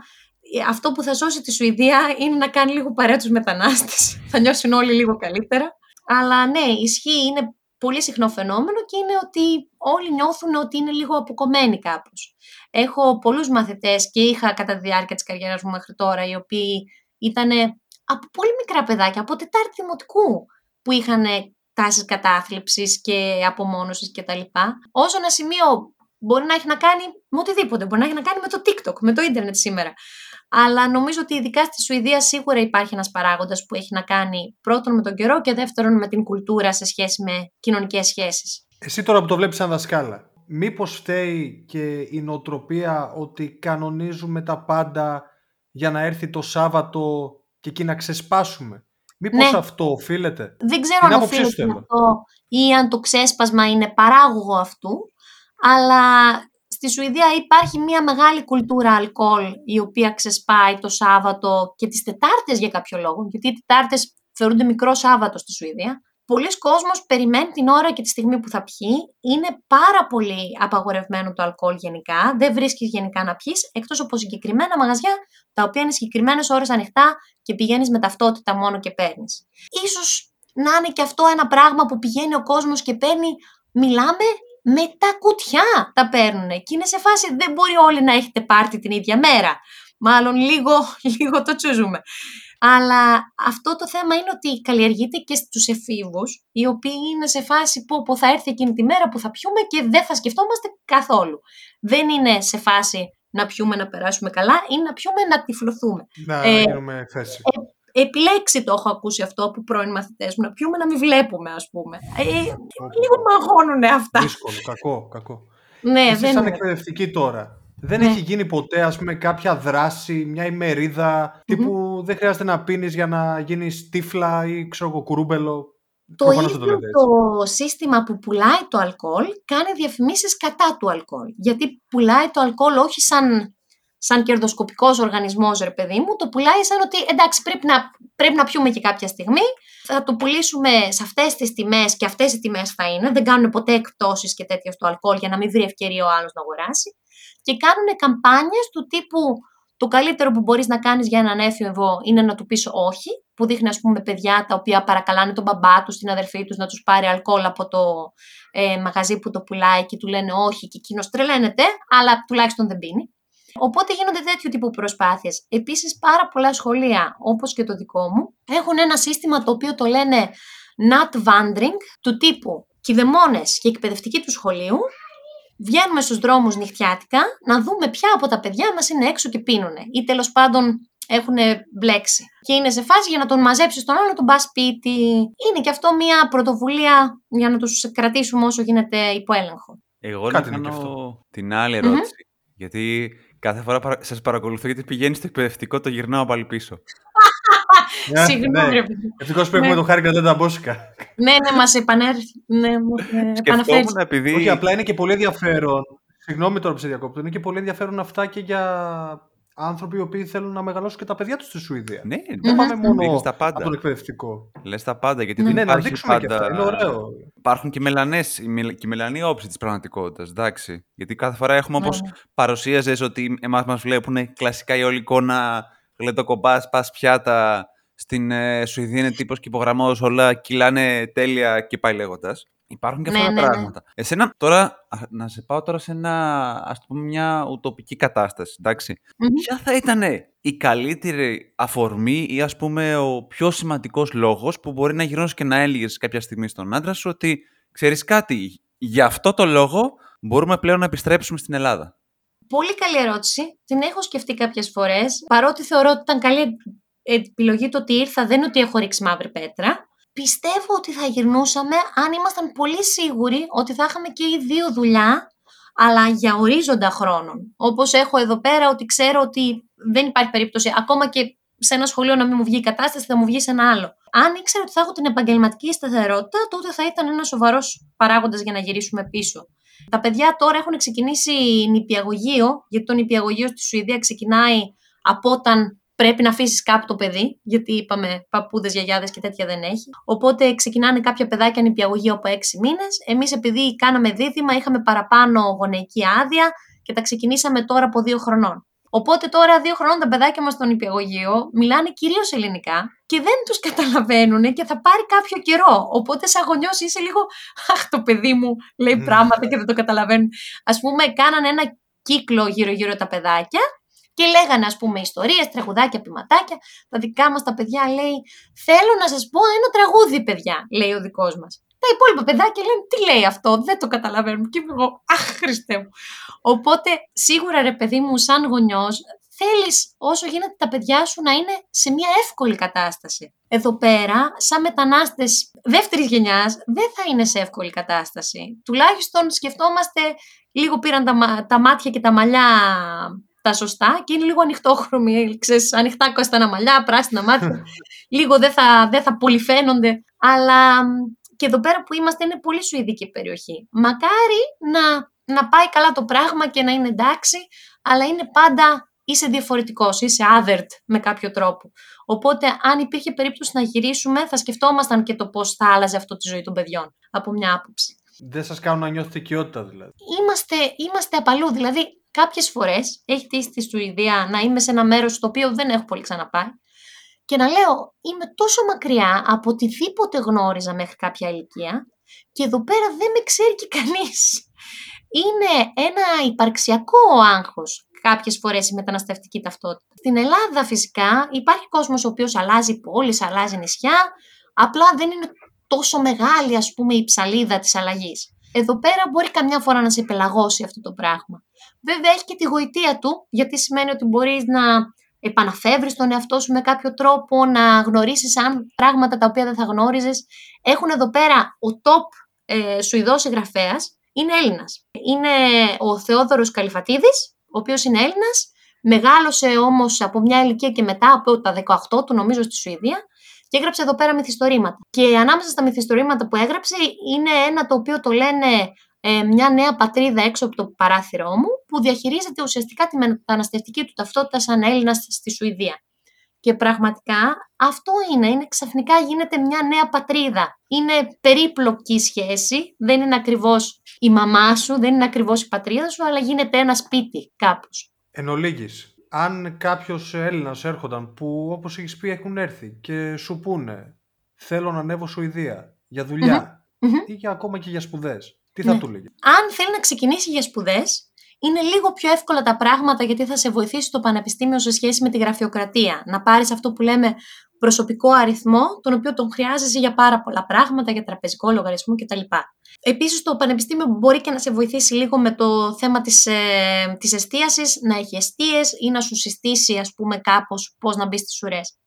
αυτό που θα σώσει τη Σουηδία είναι να κάνει λίγο παρέα τους μετανάστες. *laughs* θα νιώσουν όλοι λίγο καλύτερα. Αλλά ναι, ισχύει, είναι πολύ συχνό φαινόμενο και είναι ότι όλοι νιώθουν ότι είναι λίγο αποκομμένοι κάπως. Έχω πολλούς μαθητές και είχα κατά τη διάρκεια της καριέρας μου μέχρι τώρα, οι οποίοι ήταν από πολύ μικρά παιδάκια, από τετάρτη δημοτικού, που είχαν τάσεις κατάθλιψης και απομόνωσης κτλ. Όσο ένα σημείο μπορεί να έχει να κάνει με οτιδήποτε, μπορεί να έχει να κάνει με το TikTok, με το ίντερνετ σήμερα. Αλλά νομίζω ότι ειδικά στη Σουηδία σίγουρα υπάρχει ένας παράγοντας που έχει να κάνει πρώτον με τον καιρό και δεύτερον με την κουλτούρα σε σχέση με κοινωνικές σχέσεις. Εσύ τώρα που το βλέπεις σαν δασκάλα, μήπως φταίει και η νοοτροπία ότι κανονίζουμε τα πάντα για να έρθει το Σάββατο και εκεί να ξεσπάσουμε; Μήπως ναι. αυτό οφείλεται; Δεν ξέρω αν οφείλεται αυτό ή αν το ξέσπασμα είναι παράγωγο αυτού, αλλά στη Σουηδία υπάρχει μια μεγάλη κουλτούρα αλκοόλ η οποία ξεσπάει το Σάββατο και τις Τετάρτες για κάποιο λόγο, γιατί οι Τετάρτες θεωρούνται μικρό Σάββατο στη Σουηδία. Πολλοί κόσμος περιμένει την ώρα και τη στιγμή που θα πιει. Είναι πάρα πολύ απαγορευμένο το αλκοόλ γενικά. Δεν βρίσκεις γενικά να πιεις, εκτός από συγκεκριμένα μαγαζιά, τα οποία είναι συγκεκριμένες ώρες ανοιχτά και πηγαίνεις με ταυτότητα μόνο και παίρνεις. σω να είναι και αυτό ένα πράγμα που πηγαίνει ο κόσμος και παίρνει. Μιλάμε με τα κουτιά τα παίρνουν. Και είναι σε φάση δεν μπορεί όλοι να έχετε πάρτι την ίδια μέρα. Μάλλον λίγο, *laughs* λίγο το τσούζουμε. Αλλά αυτό το θέμα είναι ότι καλλιεργείται και στους εφήβους, οι οποίοι είναι σε φάση που, που θα έρθει εκείνη τη μέρα που θα πιούμε και δεν θα σκεφτόμαστε καθόλου. Δεν είναι σε φάση να πιούμε να περάσουμε καλά, είναι να πιούμε να τυφλωθούμε. Να ε, γίνουμε θέση. Ε, επιλέξει το έχω ακούσει αυτό από πρώην μαθητές μου, να πιούμε να μην βλέπουμε ας πούμε. Ε, λίγο μαγώνουν αυτά. Δύσκολο, κακό, κακό. Ναι, Εσύ δεν σαν είναι. εκπαιδευτική τώρα. Δεν Ναι. έχει γίνει ποτέ, ας πούμε, κάποια δράση, μια ημερίδα, τύπου δεν χρειάζεται να πίνεις για να γίνεις τύφλα ή ξέρω εγώ, κουρούμπελο. Το Προφανώς ίδιο δεν το, το λέτε έτσι. σύστημα που πουλάει το αλκοόλ κάνει διαφημίσεις κατά του αλκοόλ. Γιατί πουλάει το αλκοόλ όχι σαν, σαν κερδοσκοπικός οργανισμός, ρε παιδί μου, το πουλάει σαν ότι εντάξει πρέπει να, πρέπει να πιούμε και κάποια στιγμή, θα το πουλήσουμε σε αυτές τις τιμές και αυτές οι τιμές θα είναι, δεν κάνουν ποτέ εκπτώσεις και τέτοια στο αλκοόλ για να μην βρει ευκαιρία ο άλλος να αγοράσει. Και κάνουν καμπάνιες του τύπου το καλύτερο που μπορείς να κάνεις για έναν έφηβο είναι να του πεις όχι, που δείχνει ας πούμε παιδιά τα οποία παρακαλάνε τον μπαμπά τους, την αδερφή τους να τους πάρει αλκοόλ από το ε, μαγαζί που το πουλάει και του λένε όχι και εκείνος τρελαίνεται, αλλά τουλάχιστον δεν πίνει. Οπότε γίνονται τέτοιου τύπου προσπάθειες. Επίσης πάρα πολλά σχολεία, όπως και το δικό μου, έχουν ένα σύστημα το οποίο το λένε nut wandering, του τύπου κηδεμόνες και εκπαιδευτικοί του σχολείου, βγαίνουμε στους δρόμους νυχτιάτικα να δούμε ποια από τα παιδιά μας είναι έξω και πίνουνε ή τέλος πάντων έχουν μπλέξει. Και είναι σε φάση για να τον μαζέψεις τον άλλο, να τον πας σπίτι. Είναι και αυτό μια πρωτοβουλία για να τους κρατήσουμε όσο γίνεται υπό έλεγχο. Εγώ να Κάτι είναι και κάνω την άλλη ερώτηση. Γιατί κάθε φορά παρα... σας παρακολουθώ γιατί πηγαίνει στο εκπαιδευτικό, το γυρνάω πάλι πίσω. *laughs* Ναι, Συγγνώμη, ναι. ρε παιδί. Ευτυχώς που έχουμε Ναι. το χάρη δεν τα μπόσικα. Ναι, ναι, μας επανέρχει. Ναι, μου ε, επαναφέρει. Σκεφτόμουν επειδή... Όχι, απλά είναι και πολύ ενδιαφέρον. Συγγνώμη τώρα που σε διακόπτω. Είναι και πολύ ενδιαφέρον αυτά και για άνθρωποι οι οποίοι θέλουν να μεγαλώσουν και τα παιδιά τους στη Σουηδία. Ναι, Δεν πάμε Μμμ. μόνο Δείχνεις τα από πάντα. τον εκπαιδευτικό. Λες τα πάντα, γιατί Ναι, δεν Ναι, να υπάρχει δείξουμε και πάντα... αυτά. Είναι ωραίο. Υπάρχουν και μελανές, η μελ- και η μελανή όψη της πραγματικότητας, εντάξει. Γιατί κάθε φορά έχουμε Ναι, όπως ναι. παρουσίαζες ότι εμάς μας βλέπουν κλασικά η όλη εικόνα γλεντοκομπάς, πας πιάτα, στην ε, Σουηδία είναι τύπος και υπογραμμός, όλα κυλάνε τέλεια και πάει λέγοντας. Υπάρχουν και Ναι, αυτά τα ναι, ναι. πράγματα. Εσένα, τώρα, α, να σε πάω τώρα σε ένα, ας το πούμε, μια ουτοπική κατάσταση, εντάξει. Μμμ. Ποια θα ήταν η καλύτερη αφορμή ή ας πούμε ο πιο σημαντικός λόγος που μπορεί να γυρνώσει και να έλεγες κάποια στιγμή στον άντρα σου ότι ξέρεις κάτι, για αυτό το λόγο μπορούμε πλέον να επιστρέψουμε στην Ελλάδα; Πολύ καλή ερώτηση. Την έχω σκεφτεί κάποιες φορές. Παρότι θεωρώ ότι ήταν καλή επιλογή το ότι ήρθα, δεν είναι ότι έχω ρίξει μαύρη πέτρα. Πιστεύω ότι θα γυρνούσαμε αν ήμασταν πολύ σίγουροι ότι θα είχαμε και οι δύο δουλειά, αλλά για ορίζοντα χρόνων. Όπως έχω εδώ πέρα, ότι ξέρω ότι δεν υπάρχει περίπτωση ακόμα και σε ένα σχολείο να μην μου βγει η κατάσταση, θα μου βγει σε ένα άλλο. Αν ήξερα ότι θα έχω την επαγγελματική σταθερότητα, τότε θα ήταν ένας σοβαρός παράγοντας για να γυρίσουμε πίσω. Τα παιδιά τώρα έχουν ξεκινήσει νηπιαγωγείο, γιατί το νηπιαγωγείο στη Σουηδία ξεκινάει από όταν πρέπει να αφήσεις κάπου το παιδί, γιατί είπαμε παππούδες, γιαγιάδες και τέτοια δεν έχει. Οπότε ξεκινάνε κάποια παιδάκια νηπιαγωγείο από έξι μήνες. Εμείς, επειδή κάναμε δίδυμα, είχαμε παραπάνω γονεϊκή άδεια και τα ξεκινήσαμε τώρα από δύο χρονών. Οπότε τώρα δύο χρονών τα παιδάκια μας στο νηπιαγωγείο μιλάνε κυρίως ελληνικά και δεν τους καταλαβαίνουν και θα πάρει κάποιο καιρό. Οπότε σαν γονιός είσαι λίγο «Αχ το παιδί μου λέει Μμμ. πράγματα και δεν το καταλαβαίνουν». Ας πούμε κάνανε ένα κύκλο γύρω-γύρω τα παιδάκια και λέγανε ας πούμε ιστορίες, τραγουδάκια, ποιηματάκια. Τα δικά μας τα παιδιά λέει «Θέλω να σας πω ένα τραγούδι παιδιά», λέει ο δικός μας. Τα υπόλοιπα παιδάκια λένε τι λέει αυτό, δεν το καταλαβαίνουν. Και είμαι εγώ, αχ Χριστέ μου. Οπότε σίγουρα ρε παιδί μου σαν γονιός θέλεις όσο γίνεται τα παιδιά σου να είναι σε μια εύκολη κατάσταση. Εδώ πέρα, σαν μετανάστες δεύτερης γενιάς, δεν θα είναι σε εύκολη κατάσταση. Τουλάχιστον σκεφτόμαστε, λίγο πήραν τα, μα- τα μάτια και τα μαλλιά τα σωστά και είναι λίγο ανοιχτόχρωμοι, ξέρεις, ανοιχτά κοστάνα μαλλιά, πράσινα μάτια. *laughs* λίγο δεν θα, δεν θα πολυφαίνονται. Αλλά μ, και εδώ πέρα που είμαστε είναι πολύ σουηδική περιοχή. Μακάρι να, να πάει καλά το πράγμα και να είναι εντάξει, αλλά είναι πάντα είσαι διαφορετικός, είσαι othered με κάποιο τρόπο. Οπότε αν υπήρχε περίπτωση να γυρίσουμε θα σκεφτόμασταν και το πώς θα άλλαζε αυτό τη ζωή των παιδιών από μια άποψη. Δεν σας κάνουν να νιώθετε οικειότητα δηλαδή. Είμαστε, είμαστε απαλού, δηλαδή κάποιες φορές έχει τύχει στη Σουηδία να είμαι σε ένα μέρος στο οποίο δεν έχω πολύ ξαναπάει και να λέω είμαι τόσο μακριά από οτιδήποτε γνώριζα μέχρι κάποια ηλικία και εδώ πέρα δεν με ξέρει και κανείς. Είναι ένα υπαρξιακό άγχος κάποιες φορές η μεταναστευτική ταυτότητα. Στην Ελλάδα φυσικά υπάρχει κόσμος ο οποίος αλλάζει πόλεις, αλλάζει νησιά, απλά δεν είναι τόσο μεγάλη ας πούμε η ψαλίδα της αλλαγής. Εδώ πέρα μπορεί καμιά φορά να σε πελαγώσει αυτό το πράγμα. Βέβαια έχει και τη γοητεία του, γιατί σημαίνει ότι μπορείς να επαναφεύρεις τον εαυτό σου με κάποιο τρόπο, να γνωρίσεις αν πράγματα τα οποία δεν θα γνώριζες. Έχουν εδώ πέρα ο top ε, Σουηδός συγγραφέας, είναι Έλληνας. Είναι ο Θεόδωρος Καλυφατίδης, ο οποίος είναι Έλληνας, μεγάλωσε όμως από μια ηλικία και μετά, από τα 18 του νομίζω στη Σουηδία, και έγραψε εδώ πέρα μυθιστορήματα. Και ανάμεσα στα μυθιστορήματα που έγραψε είναι ένα το οποίο το λένε ε, μια νέα πατρίδα έξω από το παράθυρό μου, που διαχειρίζεται ουσιαστικά τη μεταναστευτική του ταυτότητα σαν Έλληνας στη Σουηδία. Και πραγματικά αυτό είναι, είναι ξαφνικά γίνεται μια νέα πατρίδα. Είναι περίπλοκη σχέση, δεν είναι ακριβώς η μαμά σου, δεν είναι ακριβώς η πατρίδα σου, αλλά γίνεται ένα σπίτι κάπως. Εν ολίγης, αν κάποιος Έλληνας έρχονταν που όπως έχεις πει έχουν έρθει και σου πούνε θέλω να ανέβω Σουηδία για δουλειά ή για, ακόμα και για σπουδές, τι θα ναι. του λέγει. Αν θέλει να ξεκινήσει για σπουδές, είναι λίγο πιο εύκολα τα πράγματα γιατί θα σε βοηθήσει το πανεπιστήμιο σε σχέση με τη γραφειοκρατία. Να πάρεις αυτό που λέμε προσωπικό αριθμό, τον οποίο τον χρειάζεσαι για πάρα πολλά πράγματα, για τραπεζικό λογαριασμό κτλ. Επίσης το πανεπιστήμιο μπορεί και να σε βοηθήσει λίγο με το θέμα της, ε, της εστίασης, να έχει εστίες ή να σου συστήσει ας πούμε κάπως πώς να μπεις στις ουρές.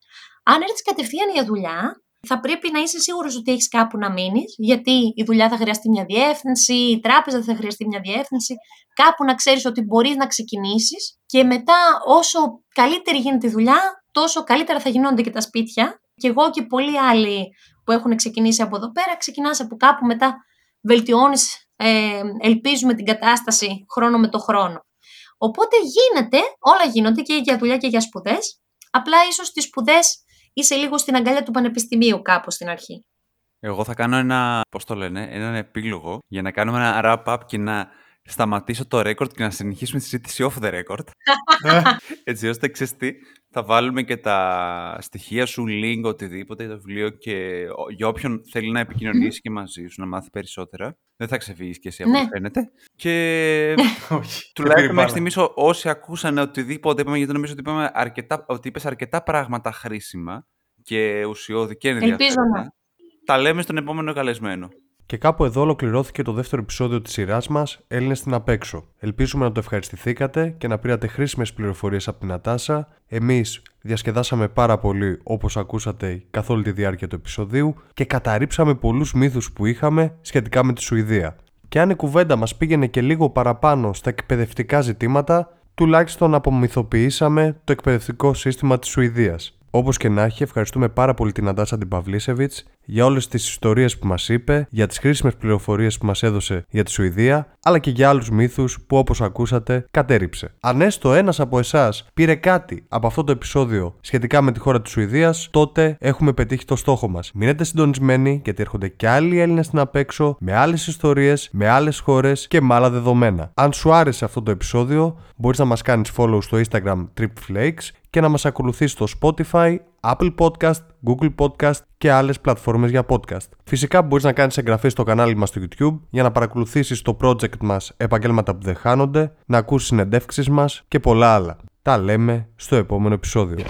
Αν έρθεις κατευθείαν για δουλειά, θα πρέπει να είσαι σίγουρος ότι έχεις κάπου να μείνεις, γιατί η δουλειά θα χρειαστεί μια διεύθυνση, η τράπεζα θα χρειαστεί μια διεύθυνση. Κάπου να ξέρεις ότι μπορείς να ξεκινήσεις και μετά, όσο καλύτερη γίνεται η δουλειά, τόσο καλύτερα θα γινόνται και τα σπίτια. Και εγώ και πολλοί άλλοι που έχουν ξεκινήσει από εδώ πέρα, ξεκινάς από κάπου μετά, βελτιώνεις, ε, ελπίζουμε την κατάσταση χρόνο με το χρόνο. Οπότε γίνεται, όλα γίνονται και για δουλειά και για σπουδές. Απλά ίσως τις σπουδές είσαι λίγο στην αγκάλια του πανεπιστημίου κάπου στην αρχή. Εγώ θα κάνω ένα, πώς το λένε, έναν επίλογο για να κάνουμε ένα wrap-up και να σταματήσω το record και να συνεχίσουμε τη συζήτηση off the record. *laughs* Έτσι ώστε ξέρεις τι, θα βάλουμε και τα στοιχεία σου, link, οτιδήποτε, το βιβλίο και για όποιον θέλει να επικοινωνήσει και μαζί σου, να μάθει περισσότερα. Δεν θα ξεφύγεις και εσύ από ναι. φαίνεται. Και *laughs* τουλάχιστον μέχρι στιγμής όσοι ακούσαν οτιδήποτε είπαμε, γιατί νομίζω ότι, είπαμε αρκετά, ότι είπες αρκετά πράγματα χρήσιμα και ουσιώδη και ενδιαφέροντα. Τα λέμε στον επόμενο καλεσμένο. Και κάπου εδώ ολοκληρώθηκε το δεύτερο επεισόδιο της σειράς μας Έλληνες στην Απέξω. Ελπίζουμε να το ευχαριστηθήκατε και να πήρατε χρήσιμες πληροφορίες από την Ατάσα. Εμείς διασκεδάσαμε πάρα πολύ όπως ακούσατε καθ' όλη τη διάρκεια του επεισοδίου και καταρρύψαμε πολλούς μύθους που είχαμε σχετικά με τη Σουηδία. Και αν η κουβέντα μας πήγαινε και λίγο παραπάνω στα εκπαιδευτικά ζητήματα, τουλάχιστον απομυθοποιήσαμε το εκπαιδευτικό σύστημα της Σουηδίας. Όπως και να έχει, ευχαριστούμε πάρα πολύ την Αντάσα Παυλίσεβιτς για όλες τις ιστορίες που μας είπε, για τις χρήσιμες πληροφορίες που μας έδωσε για τη Σουηδία, αλλά και για άλλους μύθους που όπως ακούσατε κατέριψε. Αν έστω ένας από εσάς πήρε κάτι από αυτό το επεισόδιο σχετικά με τη χώρα της Σουηδίας, τότε έχουμε πετύχει το στόχο μας. Μείνετε συντονισμένοι γιατί έρχονται και άλλοι Έλληνες στην απέξω, με άλλες ιστορίες, με άλλες χώρες και με άλλα δεδομένα. Αν σου άρεσε αυτό το επεισόδιο, μπορείς να μας κάνεις follow στο Instagram TripFlakes και να μας ακολουθείς στο Spotify, Apple Podcast, Google Podcast και άλλες πλατφόρμες για podcast. Φυσικά μπορείς να κάνεις εγγραφή στο κανάλι μας στο YouTube για να παρακολουθήσεις το project μας επαγγέλματα που δεν χάνονται, να ακούσεις συνεντεύξεις μας και πολλά άλλα. Τα λέμε στο επόμενο επεισόδιο.